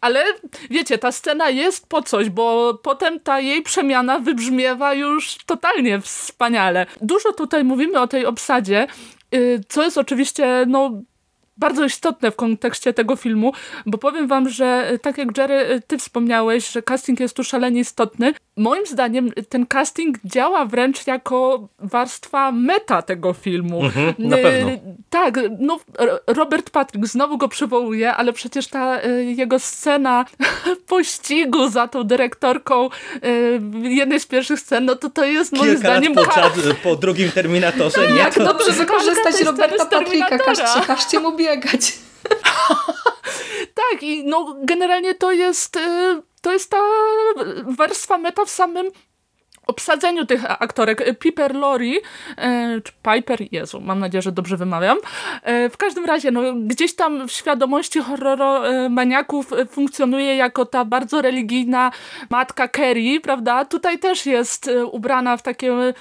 Speaker 5: Ale wiecie, ta scena jest po coś, bo potem ta jej przemiana wybrzmiewa już totalnie wspaniale. Dużo tutaj mówimy o tej obsadzie, co jest oczywiście no, bardzo istotne w kontekście tego filmu, bo powiem wam, że y, tak jak Jerry, y, ty wspomniałeś, że casting jest tu szalenie istotny. Moim zdaniem ten casting działa wręcz jako warstwa meta tego filmu.
Speaker 3: Mhm, na
Speaker 5: Y,
Speaker 3: pewno.
Speaker 5: Tak, no Robert Patrick, znowu go przywołuje, ale przecież ta jego scena pościgu za tą dyrektorką jednej z pierwszych scen, no to to jest moim
Speaker 3: Kilka lat
Speaker 5: zdaniem
Speaker 3: po,
Speaker 5: ka-
Speaker 3: czad- po drugim Terminatorze, nie?
Speaker 4: Jak
Speaker 3: To,
Speaker 4: dobrze wykorzystać Roberta
Speaker 5: Terminatora.
Speaker 4: każcie, każcie mu biegać.
Speaker 5: Tak, i no generalnie to jest, y, to jest ta warstwa meta w samym obsadzeniu tych aktorek. Piper Lori, e, czy Piper, Jezu, mam nadzieję, że dobrze wymawiam. E, w każdym razie, no, gdzieś tam w świadomości horroromaniaków funkcjonuje jako ta bardzo religijna matka Kerry, prawda? Tutaj też jest ubrana w takie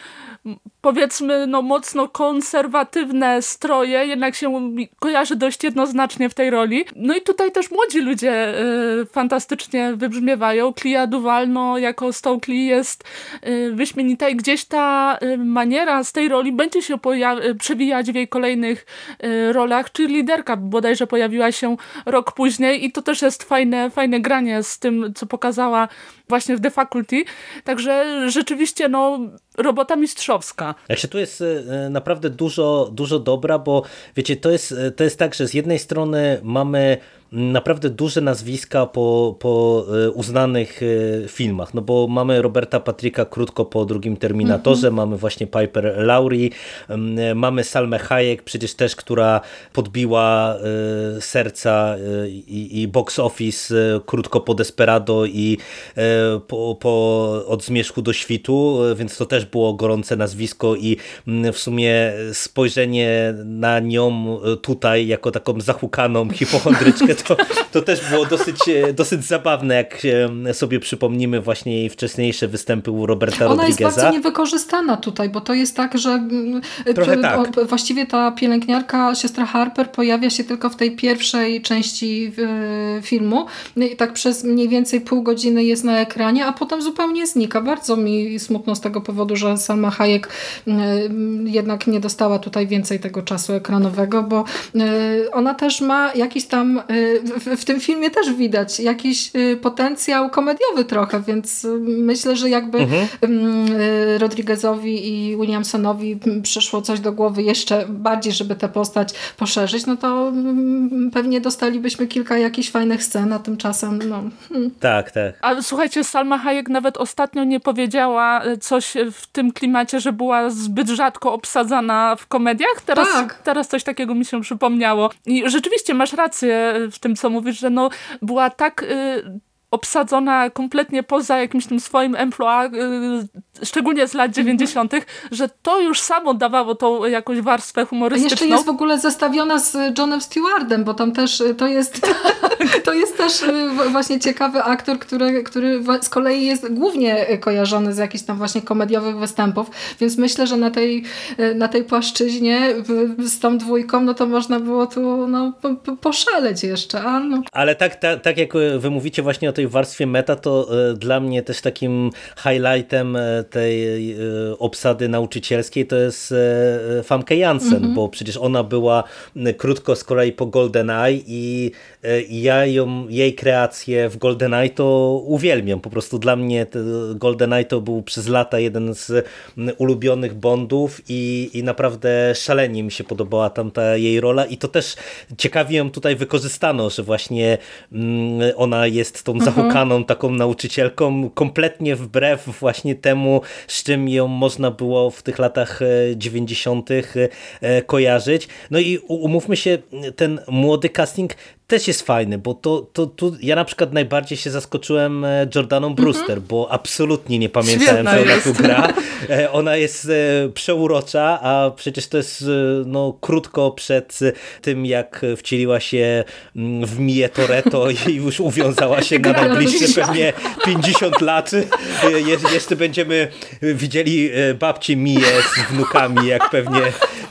Speaker 5: powiedzmy no mocno konserwatywne stroje, jednak się kojarzy dość jednoznacznie w tej roli. No i tutaj też młodzi ludzie y, fantastycznie wybrzmiewają. Clea Duval, no jako Stokely jest y, wyśmienita i gdzieś ta y, maniera z tej roli będzie się y, przewijać w jej kolejnych y, rolach, czy liderka bodajże pojawiła się rok później i to też jest fajne, fajne granie z tym, co pokazała właśnie w The Faculty. Także rzeczywiście no robota mistrzowska.
Speaker 3: Jak się tu jest e, naprawdę dużo, dużo dobra, bo wiecie, to jest, to jest tak, że z jednej strony mamy naprawdę duże nazwiska po, po uznanych filmach, no bo mamy Roberta Patricka krótko po drugim Terminatorze, mm -hmm. mamy właśnie Piper Laurie, mamy Salmę Hayek, przecież też, która podbiła serca i, i box office krótko po Desperado i po, po Od Zmierzchu do Świtu, więc to też było gorące nazwisko i w sumie spojrzenie na nią tutaj jako taką zahukaną hipochondryczkę to, to też było dosyć, dosyć zabawne, jak sobie przypomnimy właśnie jej wcześniejsze występy u Roberta
Speaker 4: Ona
Speaker 3: Rodrigueza.
Speaker 4: jest bardzo niewykorzystana tutaj, bo to jest tak, że
Speaker 3: Trochę tak.
Speaker 4: właściwie ta pielęgniarka, siostra Harper pojawia się tylko w tej pierwszej części filmu i tak przez mniej więcej pół godziny jest na ekranie, a potem zupełnie znika. Bardzo mi smutno z tego powodu, że Salma Hayek jednak nie dostała tutaj więcej tego czasu ekranowego, bo ona też ma jakiś tam, w, w tym filmie też widać jakiś potencjał komediowy trochę, więc myślę, że jakby mhm. Rodriguezowi i Williamsonowi przyszło coś do głowy jeszcze bardziej, żeby tę postać poszerzyć, no to pewnie dostalibyśmy kilka jakichś fajnych scen, a tymczasem no...
Speaker 3: Hmm. Tak, tak.
Speaker 5: Ale słuchajcie, Salma Hayek nawet ostatnio nie powiedziała coś w tym klimacie, że była zbyt rzadko obsadzana w komediach. Teraz, tak. teraz coś takiego mi się przypomniało. I rzeczywiście masz rację tym, co mówisz, że no, była tak... Y obsadzona kompletnie poza jakimś tym swoim emploi, y, szczególnie z lat 90., mhm. że to już samo dawało tą jakąś warstwę humorystyczną.
Speaker 4: A jeszcze jest w ogóle zestawiona z Johnem Stewardem, bo tam też y, to jest, to jest też y, właśnie ciekawy aktor, który, który z kolei jest głównie kojarzony z jakichś tam właśnie komediowych występów, więc myślę, że na tej, na tej płaszczyźnie z tą dwójką, no to można było tu no, poszaleć jeszcze. A no.
Speaker 3: Ale tak, tak, tak jak wy mówicie właśnie o tej warstwie meta, to dla mnie też takim highlightem tej e, obsady nauczycielskiej to jest Famke Jansen, mm -hmm. bo przecież ona była krótko z kolei po GoldenEye i ja ją, jej kreację w GoldenEye to uwielbiam. Po prostu dla mnie GoldenEye to był przez lata jeden z ulubionych Bondów i, i naprawdę szalenie mi się podobała tam ta jej rola i to też ciekawie ją tutaj wykorzystano, że właśnie ona jest tą mhm zahukaną taką nauczycielką, kompletnie wbrew właśnie temu, z czym ją można było w tych latach 90. E, e, kojarzyć. No i umówmy się, ten młody casting też jest fajny, bo to, to, to ja na przykład najbardziej się zaskoczyłem e, Jordaną mhm. Brewster, mm -hmm. bo absolutnie nie pamiętałem, Świetna że ona jest. tu gra. Ona jest przeurocza, a przecież to jest no, krótko przed tym, jak wcieliła się mm, w Mie Toretto i już uwiązała się na najbliższe pewnie 50 lat. Je, jeszcze będziemy widzieli e, babci Miję z wnukami, jak pewnie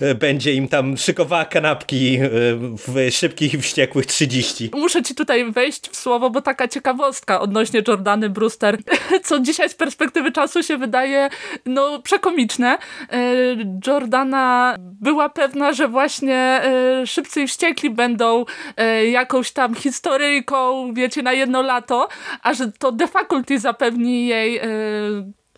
Speaker 3: e, będzie im tam szykowała kanapki e, w szybkich i wściekłych 30.
Speaker 5: Muszę ci tutaj wejść w słowo, bo taka ciekawostka odnośnie Jordany Brewster, co dzisiaj z perspektywy czasu się wydaje no przekomiczne. Jordana była pewna, że właśnie Szybcy i Wściekli będą jakąś tam historyjką, wiecie, na jedno lato, a że to The Faculty zapewni jej e,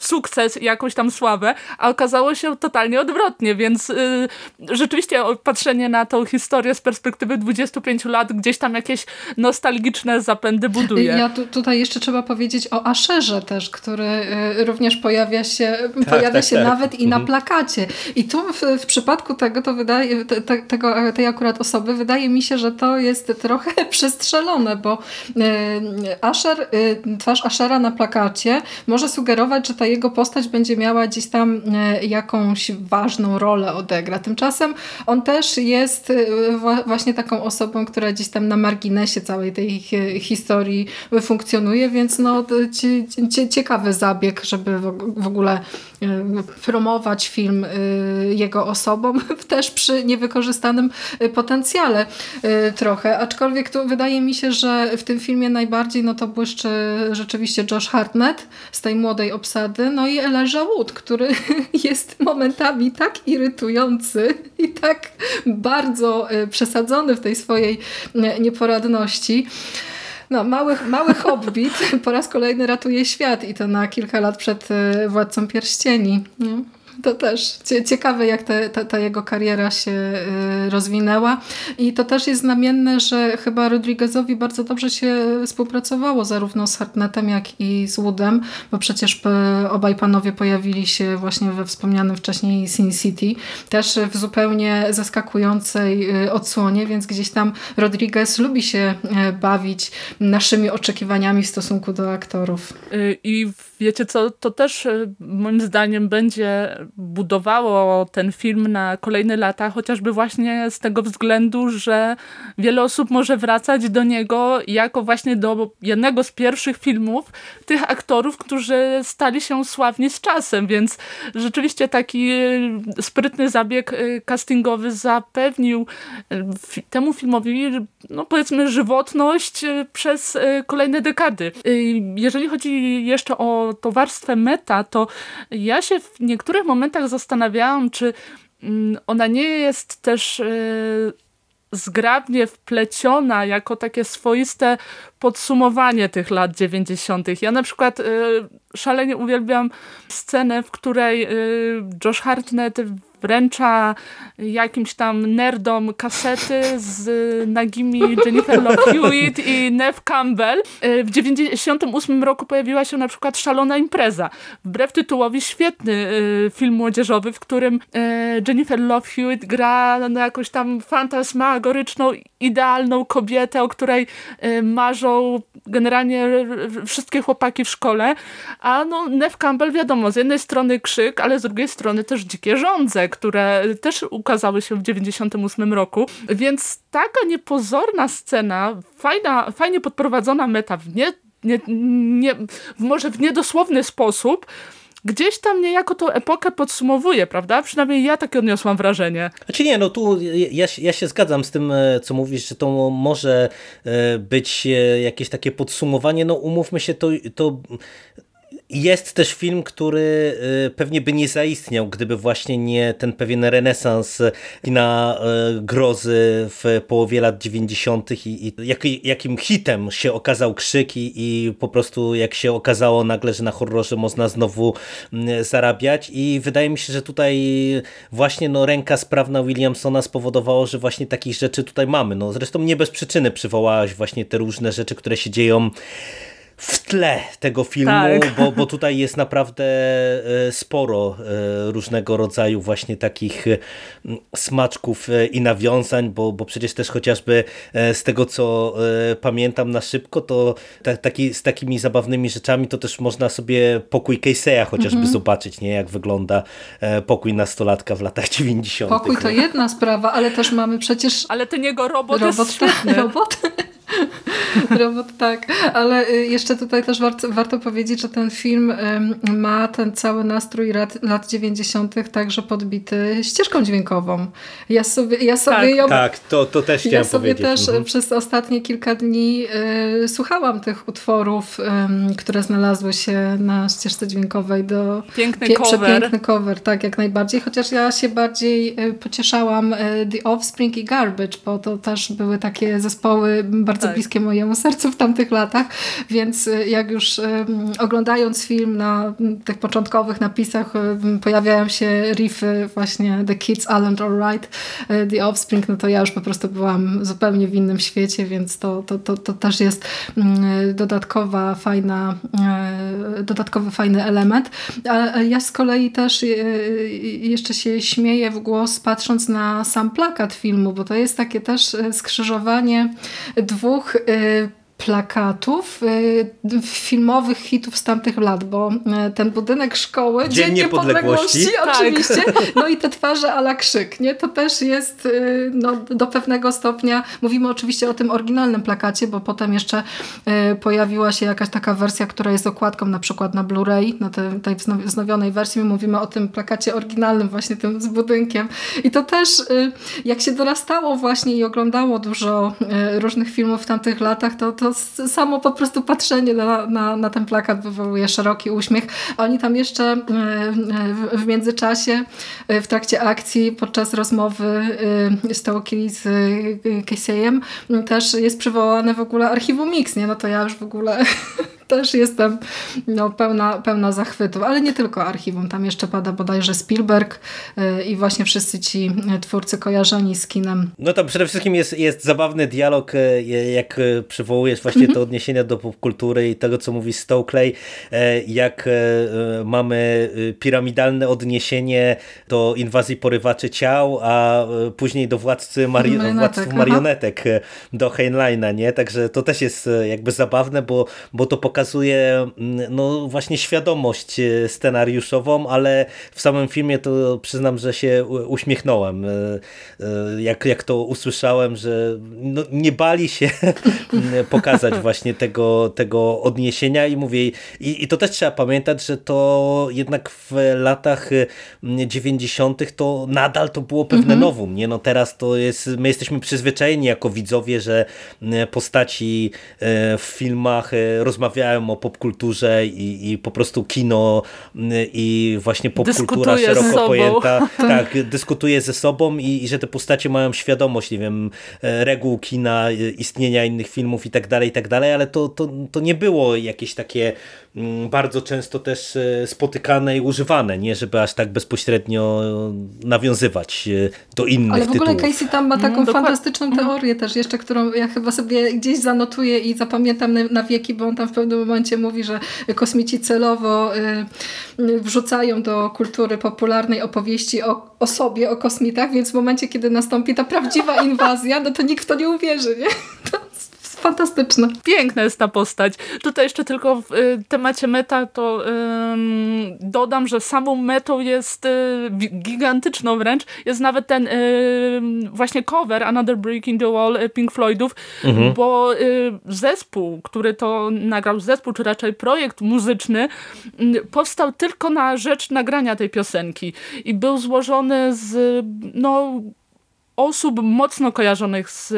Speaker 5: sukces i jakąś tam sławę, a okazało się totalnie odwrotnie, więc y, rzeczywiście patrzenie na tą historię z perspektywy 25 lat gdzieś tam jakieś nostalgiczne zapędy buduje.
Speaker 4: Ja tu, tutaj jeszcze trzeba powiedzieć o Asherze też, który y, również pojawia się, tak, pojawia tak, się tak. nawet i na mhm. plakacie. I tu w, w przypadku tego, to wydaje, te, tego, tej akurat osoby, wydaje mi się, że to jest trochę przestrzelone, bo y, Asher, y, twarz Ashera na plakacie może sugerować, że ta jego postać będzie miała gdzieś tam e, jakąś ważną rolę odegra. Tymczasem on też jest e, właśnie taką osobą, która gdzieś tam na marginesie całej tej historii funkcjonuje, więc no ciekawy zabieg, żeby w ogóle e, promować film jego osobą, też przy niewykorzystanym potencjale trochę. Aczkolwiek tu wydaje mi się, że w tym filmie najbardziej no to błyszczy rzeczywiście Josh Hartnett z tej młodej obsady no i Elijah Wood, który jest momentami tak irytujący i tak bardzo e, przesadzony w tej swojej e, nieporadności. No, mały, mały hobbit po raz kolejny ratuje świat i to na kilka lat przed e, Władcą Pierścieni. No. To też ciekawe, jak te, ta, ta, jego kariera się y, rozwinęła. I to też jest znamienne, że chyba Rodriguezowi bardzo dobrze się współpracowało zarówno z Hartnetem, jak i z Woodem, bo przecież obaj panowie pojawili się właśnie we wspomnianym wcześniej Sin City, też w zupełnie zaskakującej y, odsłonie, więc gdzieś tam Rodriguez lubi się y, bawić naszymi oczekiwaniami w stosunku do aktorów.
Speaker 5: I wiecie co, to też moim zdaniem będzie budowało ten film na kolejne lata, chociażby właśnie z tego względu, że wiele osób może wracać do niego jako właśnie do jednego z pierwszych filmów tych aktorów, którzy stali się sławni z czasem, więc rzeczywiście taki e, sprytny zabieg e, castingowy zapewnił e, temu filmowi, no powiedzmy, żywotność przez kolejne dekady. Jeżeli chodzi jeszcze o tą warstwę meta, to ja się w niektórych momentach zastanawiałam, czy mm, ona nie jest też zgrabnie wpleciona jako takie swoiste podsumowanie tych lat 90. Ja na przykład y, szalenie uwielbiam scenę, w której y, Josh Hartnett wręcza jakimś tam nerdom kasety z nagimi Jennifer Love Hewitt i Nev Campbell. W 98 roku pojawiła się na przykład Szalona Impreza. Wbrew tytułowi świetny y, film młodzieżowy, w którym y, Jennifer Love Hewitt gra na jakąś tam fantasmagoryczną, idealną kobietę, o której y, marzą generalnie wszystkie chłopaki w szkole. A no Nev Campbell wiadomo, z jednej strony krzyk, ale z drugiej strony też dzikie żądze, które też ukazały się w 98 roku. Więc taka niepozorna scena, fajna, fajnie podprowadzona meta w nie, nie, nie, może w niedosłowny sposób, gdzieś tam niejako tą epokę podsumowuje, prawda? Przynajmniej ja takie odniosłam wrażenie.
Speaker 3: Znaczy nie, no tu ja, ja się zgadzam z tym, e, co mówisz, że to może e, być e, jakieś takie podsumowanie, no umówmy się, to, to jest też film, który y, pewnie by nie zaistniał, gdyby właśnie nie ten pewien renesans na y, grozy w połowie lat 90. i, i jak, jakim hitem się okazał Krzyk i, i po prostu jak się okazało nagle, że na horrorze można znowu mm, zarabiać i wydaje mi się, że tutaj właśnie no, ręka sprawna Williamsona spowodowało, że właśnie takich rzeczy tutaj mamy. No, zresztą nie bez przyczyny przywołałaś właśnie te różne rzeczy, które się dzieją w tle tego filmu, tak. bo, bo tutaj jest naprawdę e, sporo e, różnego rodzaju właśnie takich e, smaczków i nawiązań, bo, bo przecież też chociażby z tego co pamiętam na szybko, to taki, z takimi zabawnymi rzeczami to też można sobie pokój Caseya chociażby mhm. zobaczyć, nie jak wygląda pokój nastolatka w latach 90.
Speaker 4: Pokój to jedna sprawa, ale też mamy przecież...
Speaker 5: Ale ten jego robot, robot jest.
Speaker 4: Robot? Robot tak, ale y, jeszcze tutaj też warto, warto powiedzieć, że ten film ma ten cały nastrój lat, lat 90. także podbity ścieżką dźwiękową. Ja sobie, ja sobie
Speaker 3: tak,
Speaker 4: ją,
Speaker 3: tak to, to też chciałem
Speaker 4: Ja sobie
Speaker 3: powiedzieć.
Speaker 4: też mhm. przez ostatnie kilka dni y, słuchałam tych utworów, y, które znalazły się na ścieżce dźwiękowej do...
Speaker 5: Piękny pie, cover.
Speaker 4: Przepiękny cover, tak, jak najbardziej. Chociaż ja się bardziej y, pocieszałam y, The Offspring i Garbage, bo to też były takie zespoły bardzo tak. bliskie mojemu sercu w tamtych latach, więc y, jak już y, oglądając film na tych początkowych napisach y, pojawiają się riffy właśnie The Kids Aren't Alright, The Offspring, no to ja już po prostu byłam zupełnie w innym świecie, więc to, to, to, to też jest dodatkowa, fajna, dodatkowy fajny element. A ja z kolei też jeszcze się śmieję w głos patrząc na sam plakat filmu, bo to jest takie też skrzyżowanie dwóch dwóch y, plakatów y, filmowych hitów z tamtych lat, bo y, ten budynek szkoły
Speaker 3: Dzień, Dzień Niepodległości,
Speaker 4: Niepodległości oczywiście, tak. no i te twarze ala krzyk, nie? To też jest y, no, do pewnego stopnia, mówimy oczywiście o tym oryginalnym plakacie, bo potem jeszcze pojawiła się jakaś taka wersja, która jest okładką na przykład na Blu-ray, na tej, tej wznowionej wersji, my mówimy o tym plakacie oryginalnym właśnie tym z budynkiem i to też jak się dorastało właśnie i oglądało dużo różnych filmów w tamtych latach, to, to samo po prostu patrzenie na, na, na ten plakat wywołuje szeroki uśmiech. Oni tam jeszcze e, e, w międzyczasie, e, w trakcie akcji, podczas rozmowy z Tałkili z Casey'em też jest przywołane w ogóle archiwum Mix, nie? No to ja już w ogóle też jestem no, pełna, pełna zachwytu, ale nie tylko archiwum, tam jeszcze pada bodajże Spielberg yy, i właśnie wszyscy ci twórcy kojarzeni z kinem.
Speaker 3: No tam przede wszystkim jest, jest zabawny dialog, e, jak przywołujesz właśnie te odniesienia do popkultury i tego, co mówi Stokely, jak mamy piramidalne odniesienie do inwazji porywaczy ciał, a później do władcy mari władców marionetek, do Heinleina, nie? Także to też jest jakby zabawne, bo, bo to pokazuje mm, no właśnie świadomość scenariuszową, ale w samym filmie to przyznam, że się uśmiechnąłem, jak, jak to usłyszałem, że no, nie bali się pokazać właśnie tego, tego odniesienia i mówię, i, i to też trzeba pamiętać, że to jednak w latach 90. to nadal to było pewne mhm. nowum, nie? No teraz to jest, my jesteśmy przyzwyczajeni jako widzowie, że postaci e, w filmach e, rozmawiają o popkulturze i, i po prostu kino i właśnie popkultura szeroko pojęta. Tak, dyskutuje ze sobą i, i że te postacie mają świadomość, nie wiem, e, reguł kina, istnienia innych filmów i tak dalej, i tak dalej, ale to, to, to nie było jakieś takie bardzo często też e, spotykane i używane, nie żeby aż tak bezpośrednio nawiązywać e, do innych
Speaker 4: Ale w ogóle
Speaker 3: tytułów.
Speaker 4: Casey tam ma taką no, fantastyczną mhm. teorię też jeszcze, którą ja chyba sobie gdzieś zanotuję i zapamiętam na, na wieki, bo on tam w pewnym momencie mówi, że kosmici celowo y, wrzucają do kultury popularnej opowieści o, o sobie, o kosmitach, więc w momencie, kiedy nastąpi ta prawdziwa inwazja, no to nikt w to nie uwierzy, nie? To fantastyczna.
Speaker 5: Piękna jest ta postać. Tutaj jeszcze tylko w y, temacie meta to dodam, że samą metą jest y, gigantyczną wręcz. Jest nawet ten y, właśnie cover Another Break in the Wall Pink Floydów, mhm. bo zespół, który to nagrał, zespół, czy raczej projekt muzyczny powstał tylko na rzecz nagrania tej piosenki i był złożony z no osób mocno kojarzonych z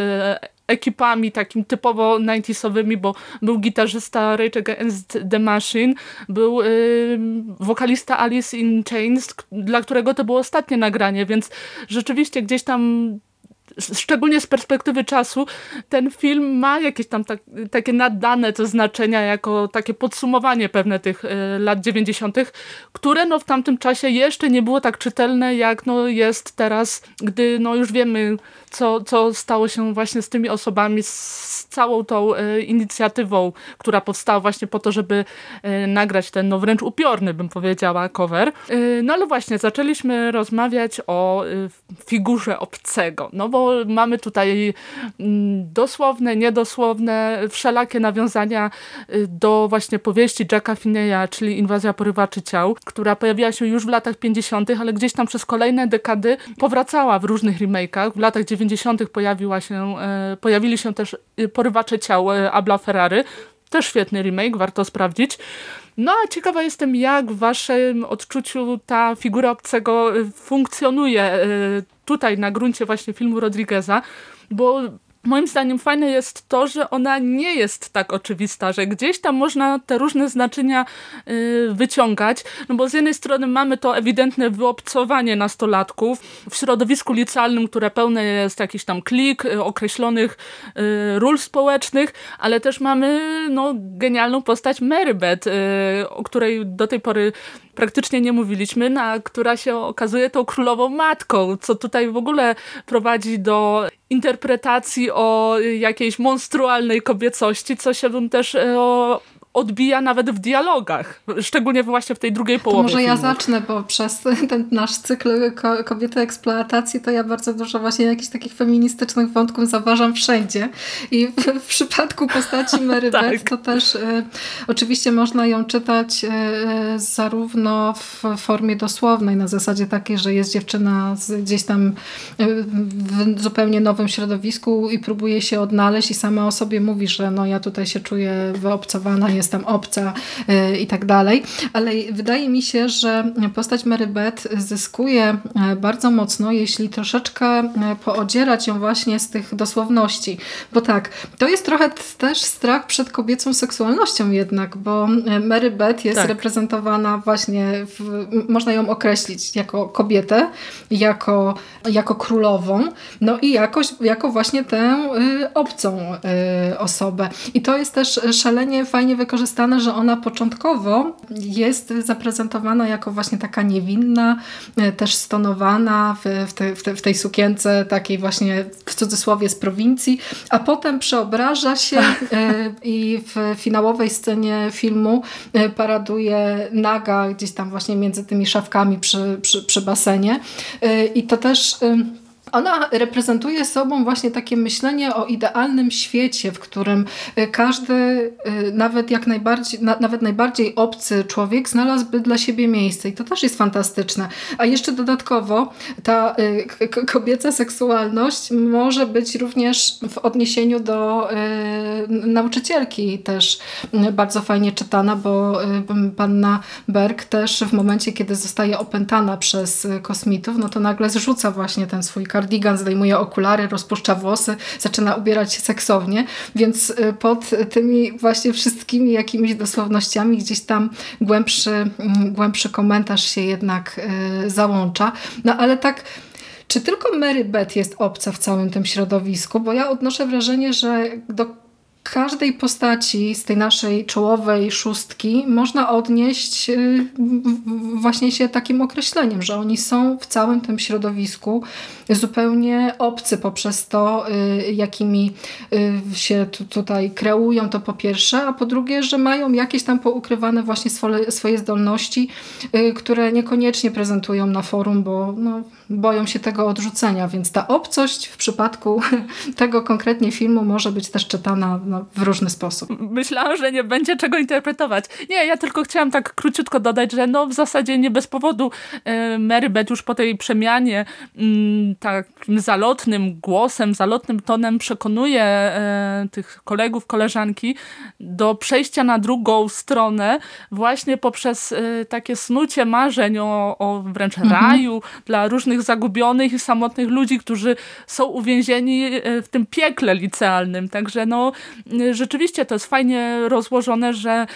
Speaker 5: ekipami takim typowo 90sowymi, bo był gitarzysta Rage Against the Machine, był yy, wokalista Alice in Chains, dla którego to było ostatnie nagranie, więc rzeczywiście gdzieś tam szczególnie z perspektywy czasu, ten film ma jakieś tam tak, takie nadane to znaczenia jako takie podsumowanie pewne tych y, lat 90., które no w tamtym czasie jeszcze nie było tak czytelne, jak no jest teraz, gdy no już wiemy, co, co stało się właśnie z tymi osobami, z całą tą y, inicjatywą, która powstała właśnie po to, żeby y, nagrać ten no wręcz upiorny, bym powiedziała, cover. no ale właśnie, zaczęliśmy rozmawiać o figurze obcego, no bo mamy tutaj mm, dosłowne, niedosłowne, wszelakie nawiązania do właśnie powieści Jacka Finney'a, czyli Inwazja porywaczy ciał, która pojawiła się już w latach 50., ale gdzieś tam przez kolejne dekady powracała w różnych remake'ach. W latach 90. pojawiła się, e, pojawili się też y, porywacze ciał e, Abla Ferrary, też świetny remake, warto sprawdzić. No a ciekawa jestem, jak w waszym odczuciu ta figura obcego funkcjonuje tutaj na gruncie właśnie filmu Rodrigueza, bo Moim zdaniem fajne jest to, że ona nie jest tak oczywista, że gdzieś tam można te różne znaczenia y, wyciągać, no bo z jednej strony mamy to ewidentne wyobcowanie nastolatków w środowisku licealnym, które pełne jest jakiś tam klik, y, określonych y, ról społecznych, ale też mamy no, genialną postać Mary Beth, o której do tej pory praktycznie nie mówiliśmy, na, która się okazuje tą królową matką, co tutaj w ogóle prowadzi do interpretacji o jakiejś monstrualnej kobiecości, co się bym też e, o, odbija nawet w dialogach, szczególnie właśnie w tej drugiej połowie
Speaker 4: to może
Speaker 5: filmu.
Speaker 4: ja zacznę, bo przez ten nasz cykl ko kobiety eksploatacji to ja bardzo dużo właśnie jakichś takich feministycznych wątków zauważam wszędzie i w, w przypadku postaci Mary tak. Beth to też y, oczywiście można ją czytać y, zarówno w formie dosłownej, na zasadzie takiej, że jest dziewczyna z, gdzieś tam y, w zupełnie nowym środowisku i próbuje się odnaleźć i sama o sobie mówi, że no ja tutaj się czuję wyobcowana, jestem obca y, i tak dalej. Ale wydaje mi się, że postać Mary Beth zyskuje y, bardzo mocno, jeśli troszeczkę y, poodzierać ją właśnie z tych dosłowności. Bo tak, to jest trochę też strach przed kobiecą seksualnością jednak, bo Mary Beth jest tak. reprezentowana właśnie, w, można ją określić jako kobietę, jako, jako królową, no i jakoś, jako właśnie tę y, obcą y, osobę. I to jest też szalenie fajnie wykorzystane wykorzystane, że ona początkowo jest zaprezentowana jako właśnie taka niewinna, e, też stonowana w, w, te, w, te, w tej sukience takiej właśnie w cudzysłowie z prowincji, a potem przeobraża się e, i w finałowej scenie filmu e, paraduje naga gdzieś tam właśnie między tymi szafkami przy, przy, przy basenie. I to też ona reprezentuje sobą właśnie takie myślenie o idealnym świecie, w którym y, każdy, y, nawet jak najbardziej, nawet najbardziej obcy człowiek znalazłby dla siebie miejsce i to też jest fantastyczne. A jeszcze dodatkowo ta y, kobieca seksualność może być również w odniesieniu do nauczycielki też bardzo fajnie czytana, bo panna Berg też w momencie, kiedy zostaje opętana przez kosmitów, no to nagle zrzuca właśnie ten swój kardigan kardigan, zdejmuje okulary, rozpuszcza włosy, zaczyna ubierać się seksownie, więc y, pod tymi właśnie wszystkimi jakimiś dosłownościami gdzieś tam głębszy, mm, głębszy komentarz się jednak y, załącza. No ale tak czy tylko Mary Beth jest obca w całym tym środowisku? Bo ja odnoszę wrażenie, że do każdej postaci z tej naszej czołowej szóstki można odnieść y, właśnie się takim określeniem, że oni są w całym tym środowisku zupełnie obcy poprzez to, y, jakimi y, się tutaj kreują, to po pierwsze, a po drugie, że mają jakieś tam poukrywane właśnie swoje zdolności, które niekoniecznie prezentują na forum, bo no, boją się tego odrzucenia, więc ta obcość w przypadku tego konkretnie filmu może być też czytana no, w różny sposób.
Speaker 5: Myślałam, że nie będzie czego interpretować. Nie, ja tylko chciałam tak króciutko dodać, że no w zasadzie nie bez powodu e, Mary Beth już po tej przemianie mm, takim zalotnym głosem, zalotnym tonem przekonuje e, tych kolegów, koleżanki do przejścia na drugą stronę właśnie poprzez e, takie snucie marzeń o, o wręcz mhm. raju dla różnych zagubionych i samotnych ludzi, którzy są uwięzieni w tym piekle licealnym. Także no rzeczywiście to jest fajnie rozłożone, że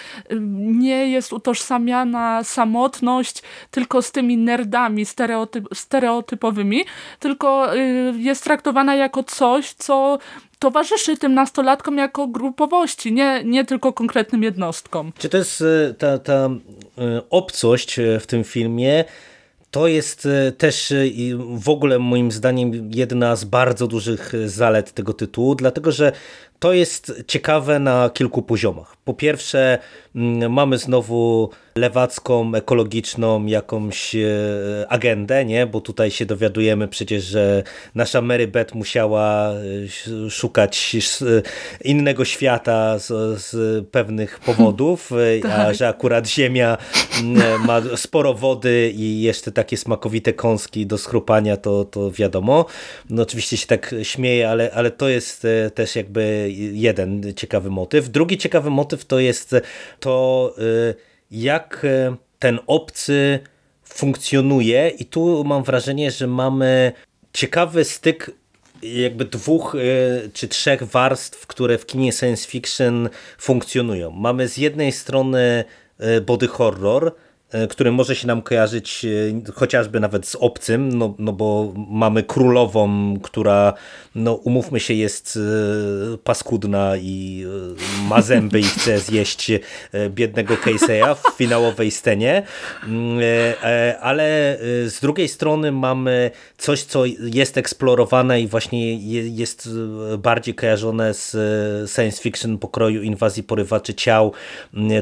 Speaker 5: nie jest utożsamiana samotność tylko z tymi nerdami stereotyp stereotypowymi, tylko jest traktowana jako coś, co towarzyszy tym nastolatkom jako grupowości, nie, nie tylko konkretnym jednostkom.
Speaker 3: Czy to jest ta, ta obcość w tym filmie to jest też w ogóle moim zdaniem jedna z bardzo dużych zalet tego tytułu, dlatego że to jest ciekawe na kilku poziomach. Po pierwsze, mm, mamy znowu lewacką, ekologiczną jakąś e, agendę, nie? bo tutaj się dowiadujemy przecież, że nasza Mary Beth musiała e, szukać innego świata z, z pewnych powodów, e, tak. a że akurat Ziemia ma sporo wody i jeszcze takie smakowite kąski do schrupania, to, to wiadomo. No oczywiście się tak śmieję, ale, ale to jest też jakby jeden ciekawy motyw. Drugi ciekawy motyw to jest to, jak e, ten obcy funkcjonuje i tu mam wrażenie, że mamy ciekawy styk jakby dwóch e, czy trzech warstw, które w kinie science fiction funkcjonują. Mamy z jednej strony e, body horror, który może się nam kojarzyć e, chociażby nawet z obcym, no, no bo mamy królową, która, no umówmy się, jest e, paskudna i ma zęby i chce zjeść biednego Casey'a w finałowej scenie, mm, ale z drugiej strony mamy coś, co jest eksplorowane i właśnie jest bardziej kojarzone z science fiction pokroju inwazji porywaczy ciał,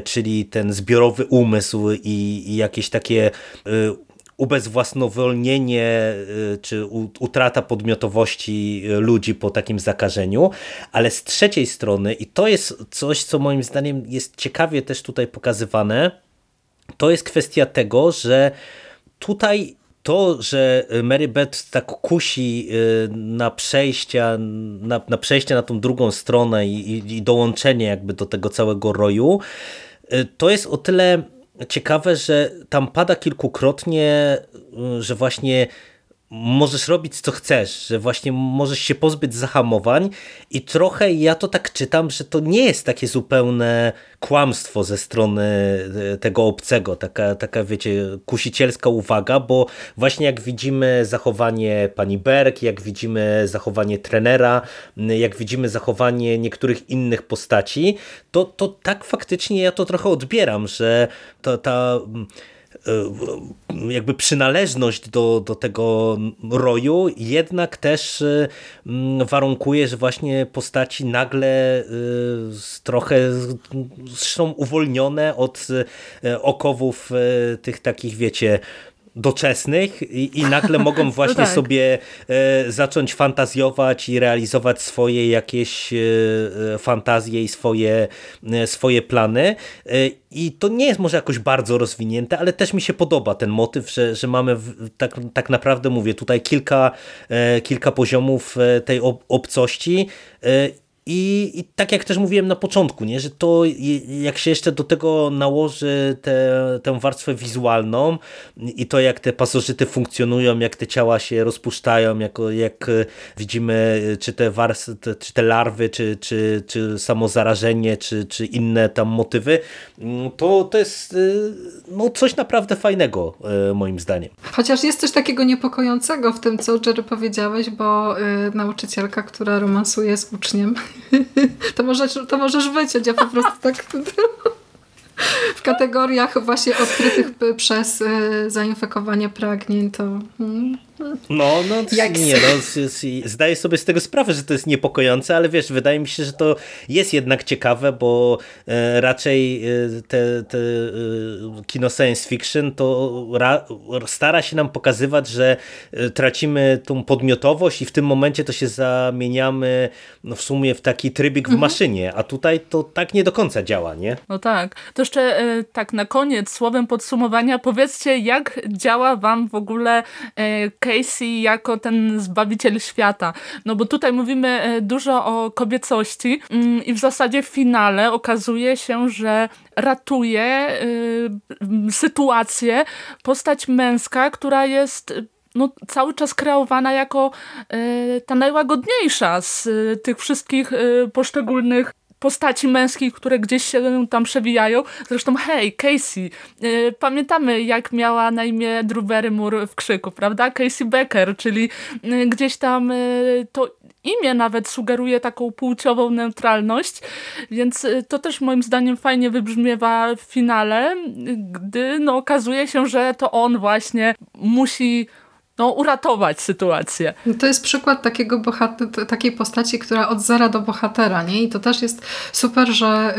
Speaker 3: czyli ten zbiorowy umysł i i, jakieś takie y, ubezwłasnowolnienie y, czy utrata podmiotowości ludzi po takim zakażeniu, ale z trzeciej strony, i to jest coś, co moim zdaniem jest ciekawie też tutaj pokazywane, to jest kwestia tego, że tutaj to, że Mary Beth tak kusi y, na przejścia, na, na przejście na tą drugą stronę i, i dołączenie jakby do tego całego roju, to jest o tyle ciekawe, że tam pada kilkukrotnie, y, że właśnie możesz robić co chcesz, że właśnie możesz się pozbyć zahamowań i trochę ja to tak czytam, że to nie jest takie zupełne kłamstwo ze strony e, tego obcego, taka, taka wiecie, kusicielska uwaga, bo właśnie jak widzimy zachowanie pani Berg, jak widzimy zachowanie trenera, jak widzimy zachowanie niektórych innych postaci, to, to tak faktycznie ja to trochę odbieram, że ta E, jakby przynależność do, do tego roju jednak też e, warunkuje, że właśnie postaci nagle e, trochę są uwolnione od okowów tych takich, wiecie, doczesnych i, i nagle mogą no właśnie tak. sobie e, zacząć fantazjować i realizować swoje jakieś e, e fantazje i swoje, e, swoje plany. E, I to nie jest może jakoś bardzo rozwinięte, ale też mi się podoba ten motyw, że, że mamy w, tak, tak naprawdę, mówię, tutaj kilka, e, kilka poziomów tej obcości i, I, tak jak też mówiłem na początku, nie, że to jak się jeszcze do tego nałoży te, tę warstwę wizualną i to jak te pasożyty funkcjonują, jak te ciała się rozpuszczają, jak, jak widzimy czy te, warstwy, czy te larwy, czy, czy, czy samo zarażenie, czy, czy inne tam motywy, to, to jest y, no, coś naprawdę fajnego moim zdaniem.
Speaker 4: Chociaż jest coś takiego niepokojącego w tym, co Jerry powiedziałeś, bo y, nauczycielka, która romansuje z uczniem to możesz, to możesz wyciąć, ja po prostu tak w kategoriach właśnie odkrytych przez y, zainfekowanie pragnień to... Mm,
Speaker 3: no, no nie, no, zdaję sobie z tego sprawę, że to jest niepokojące, ale wiesz, wydaje mi się, że to jest jednak ciekawe, bo e, raczej e, te, te e, kino science fiction to stara się nam pokazywać, że tracimy tą podmiotowość i w tym momencie to się zamieniamy no, w sumie w taki trybik w mhm. maszynie, a tutaj to tak nie do końca działa, nie?
Speaker 5: No tak. To jeszcze tak na koniec, słowem podsumowania, powiedzcie, jak działa wam w ogóle Casey jako ten zbawiciel świata. No bo tutaj mówimy e, dużo o kobiecości mm, i w zasadzie w finale okazuje się, że ratuje y, sytuację postać męska, która jest no, cały czas kreowana jako y, ta najłagodniejsza z tych wszystkich poszczególnych postaci męskich, które gdzieś się tam przewijają. Zresztą hej, Casey, yy, pamiętamy jak miała na imię Drew Barrymore w krzyku, prawda? Casey Becker, czyli yy, gdzieś tam yy, to imię nawet sugeruje taką płciową neutralność, więc to też moim zdaniem fajnie wybrzmiewa w finale, gdy no, okazuje się, że to on właśnie musi no, uratować sytuację.
Speaker 4: To jest przykład takiego takiej postaci, która od zera do bohatera, nie? I to też jest super, że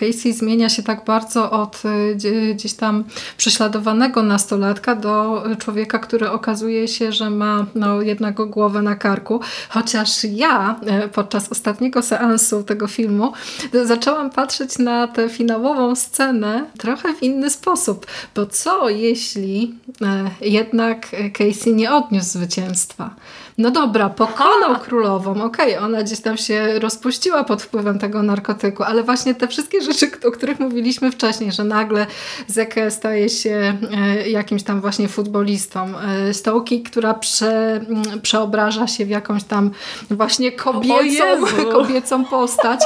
Speaker 4: Casey zmienia się tak bardzo od y, gdzieś tam prześladowanego nastolatka do człowieka, który okazuje się, że ma no, jednak głowę na karku. Chociaż ja y, podczas ostatniego seansu tego filmu zaczęłam patrzeć na tę finałową scenę trochę w inny sposób. Bo co jeśli y, jednak Casey nie odniósł zwycięstwa. No dobra, pokonał Aha. królową, okej, okay, ona gdzieś tam się rozpuściła pod wpływem tego narkotyku, ale właśnie te wszystkie rzeczy, o których mówiliśmy wcześniej, że nagle Zeke staje się e, jakimś tam właśnie futbolistą, e, Stołki, która prze, mm, przeobraża się w jakąś tam właśnie kobiecą, kobiecą postać.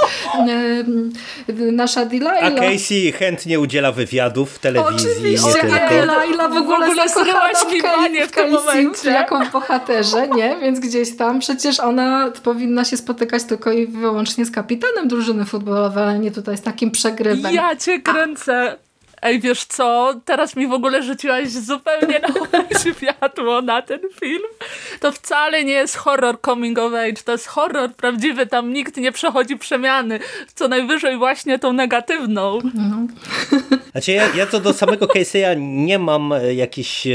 Speaker 4: E, nasza Delilah.
Speaker 3: A Casey chętnie udziela wywiadów w telewizji. Oczywiście,
Speaker 4: nie tylko. Delilah w ogóle, w ogóle zakochana w, w, w Casey jako bohaterze, nie? Więc gdzieś tam przecież ona powinna się spotykać tylko i wyłącznie z kapitanem drużyny futbolowej, ale nie tutaj z takim przegrywem.
Speaker 5: Ja cię kręcę. Ej, wiesz co, teraz mi w ogóle rzuciłaś zupełnie nowe światło na ten film. To wcale nie jest horror coming of age, to jest horror prawdziwy, tam nikt nie przechodzi przemiany, co najwyżej właśnie tą negatywną. No.
Speaker 3: Znaczy ja, ja to do samego Casey'a nie mam e, jakichś e,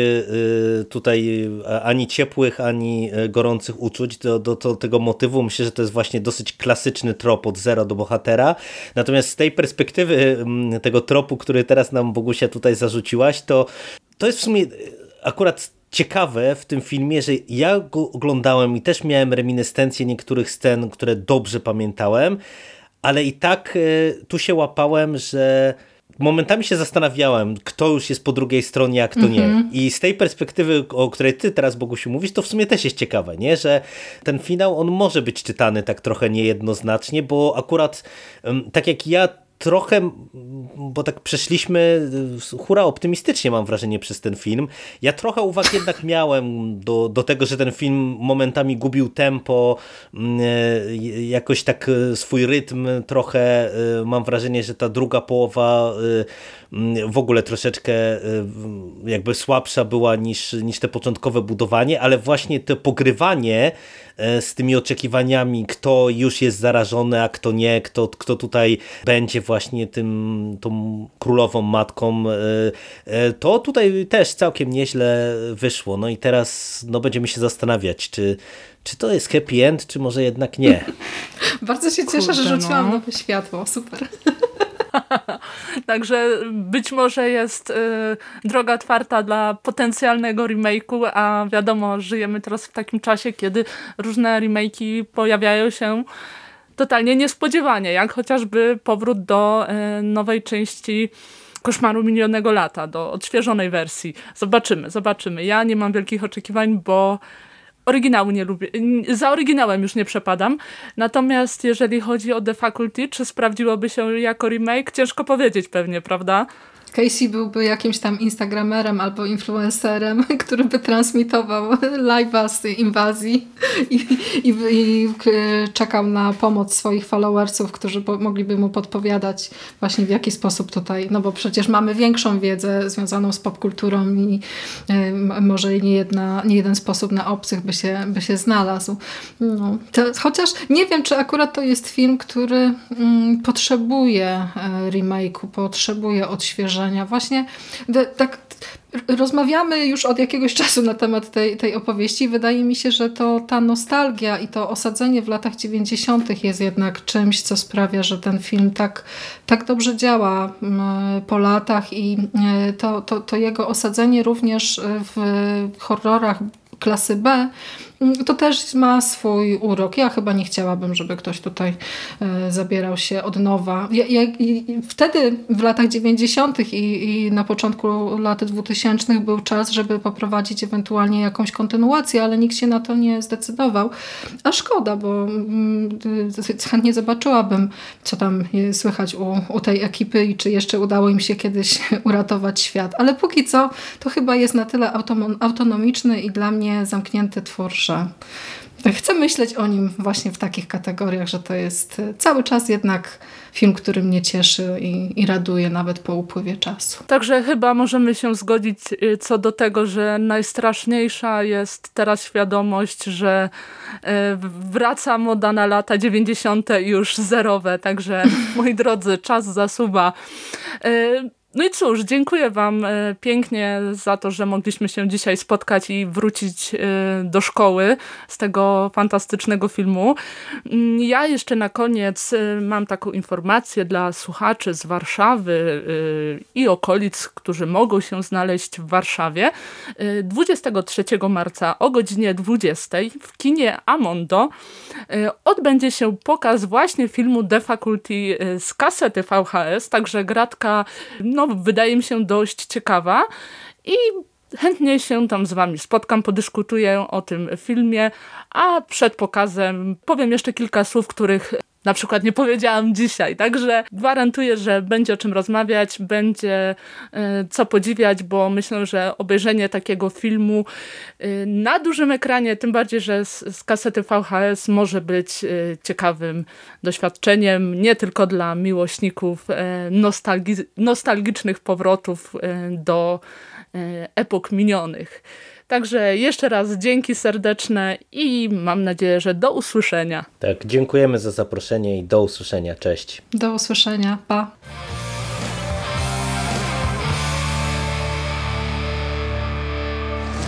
Speaker 3: tutaj ani ciepłych, ani gorących uczuć do, do, do tego motywu. Myślę, że to jest właśnie dosyć klasyczny trop od zera do bohatera. Natomiast z tej perspektywy tego tropu, który teraz nam Bogusia tutaj zarzuciłaś, to to jest w sumie akurat ciekawe w tym filmie, że ja go oglądałem i też miałem reminiscencje niektórych scen, które dobrze pamiętałem, ale i tak tu się łapałem, że momentami się zastanawiałem, kto już jest po drugiej stronie, a kto nie. I z tej perspektywy, o której ty teraz, Bogusiu, mówisz, to w sumie też jest ciekawe, nie? że ten finał, on może być czytany tak trochę niejednoznacznie, bo akurat tak jak ja trochę, bo tak przeszliśmy y, hura optymistycznie mam wrażenie przez ten film. Ja trochę uwag jednak miałem do, do tego, że ten film momentami gubił tempo, y, jakoś tak y, swój rytm trochę y, mam wrażenie, że ta druga połowa w ogóle troszeczkę jakby słabsza była niż, niż te początkowe budowanie, ale właśnie to pogrywanie e, z tymi oczekiwaniami, kto już jest zarażony, a kto nie, kto, kto tutaj będzie właśnie tym, tą królową matką, e, e, to tutaj też całkiem nieźle wyszło. No i teraz no, będziemy się zastanawiać, czy, czy to jest happy end, czy może jednak nie.
Speaker 4: Bardzo się cieszę, że
Speaker 5: Kurde,
Speaker 4: rzuciłam
Speaker 5: no.
Speaker 4: nowe światło. Super.
Speaker 5: Także być może jest y, droga otwarta dla potencjalnego remake'u, a wiadomo, żyjemy teraz w takim czasie, kiedy różne remake'i pojawiają się totalnie niespodziewanie, jak chociażby powrót do y, nowej części Koszmaru Minionego Lata, do odświeżonej wersji. Zobaczymy, zobaczymy. Ja nie mam wielkich oczekiwań, bo Oryginału nie lubię. Za oryginałem już nie przepadam. Natomiast jeżeli chodzi o The Faculty, czy sprawdziłoby się jako remake? Ciężko powiedzieć pewnie, prawda?
Speaker 4: Casey byłby jakimś tam instagramerem albo influencerem, który by transmitował live'a z inwazji i, i, i czekał na pomoc swoich followersów, którzy mogliby mu podpowiadać właśnie w jaki sposób tutaj, no bo przecież mamy większą wiedzę związaną z popkulturą i y, może nie, jedna, nie jeden sposób na obcych by się, by się znalazł. No, to, chociaż nie wiem, czy akurat to jest film, który mm, potrzebuje e, remake'u, potrzebuje odświeżenia. Właśnie de, tak rozmawiamy już od jakiegoś czasu na temat tej, tej opowieści wydaje mi się, że to ta nostalgia i to osadzenie w latach 90. jest jednak czymś, co sprawia, że ten film tak, tak dobrze działa mm, po latach i e, to, to, to jego osadzenie również w horrorach klasy B, to też ma swój urok. Ja chyba nie chciałabym, żeby ktoś tutaj e, zabierał się od nowa. Ja, ja, wtedy w latach 90. I, i na początku lat 2000 był czas, żeby poprowadzić ewentualnie jakąś kontynuację, ale nikt się na to nie zdecydował. A szkoda, bo mm, chętnie zobaczyłabym, co tam jest słychać u, u tej ekipy i czy jeszcze udało im się kiedyś uratować świat. Ale póki co to chyba jest na tyle autonomiczny i dla mnie zamknięty twór, że chcę myśleć o nim właśnie w takich kategoriach, że to jest e, cały czas jednak film, który mnie cieszy i, i raduje nawet po upływie czasu.
Speaker 5: Także chyba możemy się zgodzić y, co do tego, że najstraszniejsza jest teraz świadomość, że y, wraca moda na lata 90. i już zerowe. Także moi drodzy, czas zasuwa. No i cóż, dziękuję Wam e, pięknie za to, że mogliśmy się dzisiaj spotkać i wrócić e, do szkoły z tego fantastycznego filmu. Mm, Ja jeszcze na koniec e, mam taką informację dla słuchaczy z Warszawy i okolic, którzy mogą się znaleźć w Warszawie. E, 23 marca o godzinie 20 w kinie Amondo odbędzie się pokaz właśnie filmu The Faculty z kasety VHS, także gratka no, wydaje mi się dość ciekawa i chętnie się tam z wami spotkam, podyskutuję o tym filmie, a przed pokazem powiem jeszcze kilka słów, których na przykład nie powiedziałam dzisiaj, także gwarantuję, że będzie o czym rozmawiać, będzie e, co podziwiać, bo myślę, że obejrzenie takiego filmu e, na dużym ekranie, tym bardziej, że z, kasety VHS może być e, ciekawym doświadczeniem, nie tylko dla miłośników nostalgi nostalgicznych powrotów do epok minionych. Także jeszcze raz dzięki serdeczne i mam nadzieję, że do usłyszenia.
Speaker 3: Tak, dziękujemy za zaproszenie i do usłyszenia. Cześć.
Speaker 4: Do usłyszenia. Pa.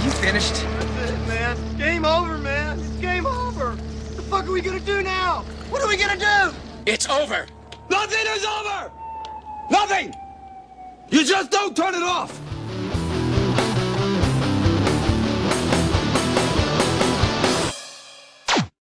Speaker 6: You finished?
Speaker 7: That's it, man. Game over, man. It's game over. What the fuck are we gonna do now? What are we gonna do?
Speaker 6: It's over.
Speaker 7: Nothing is over! Nothing! You just don't turn it off!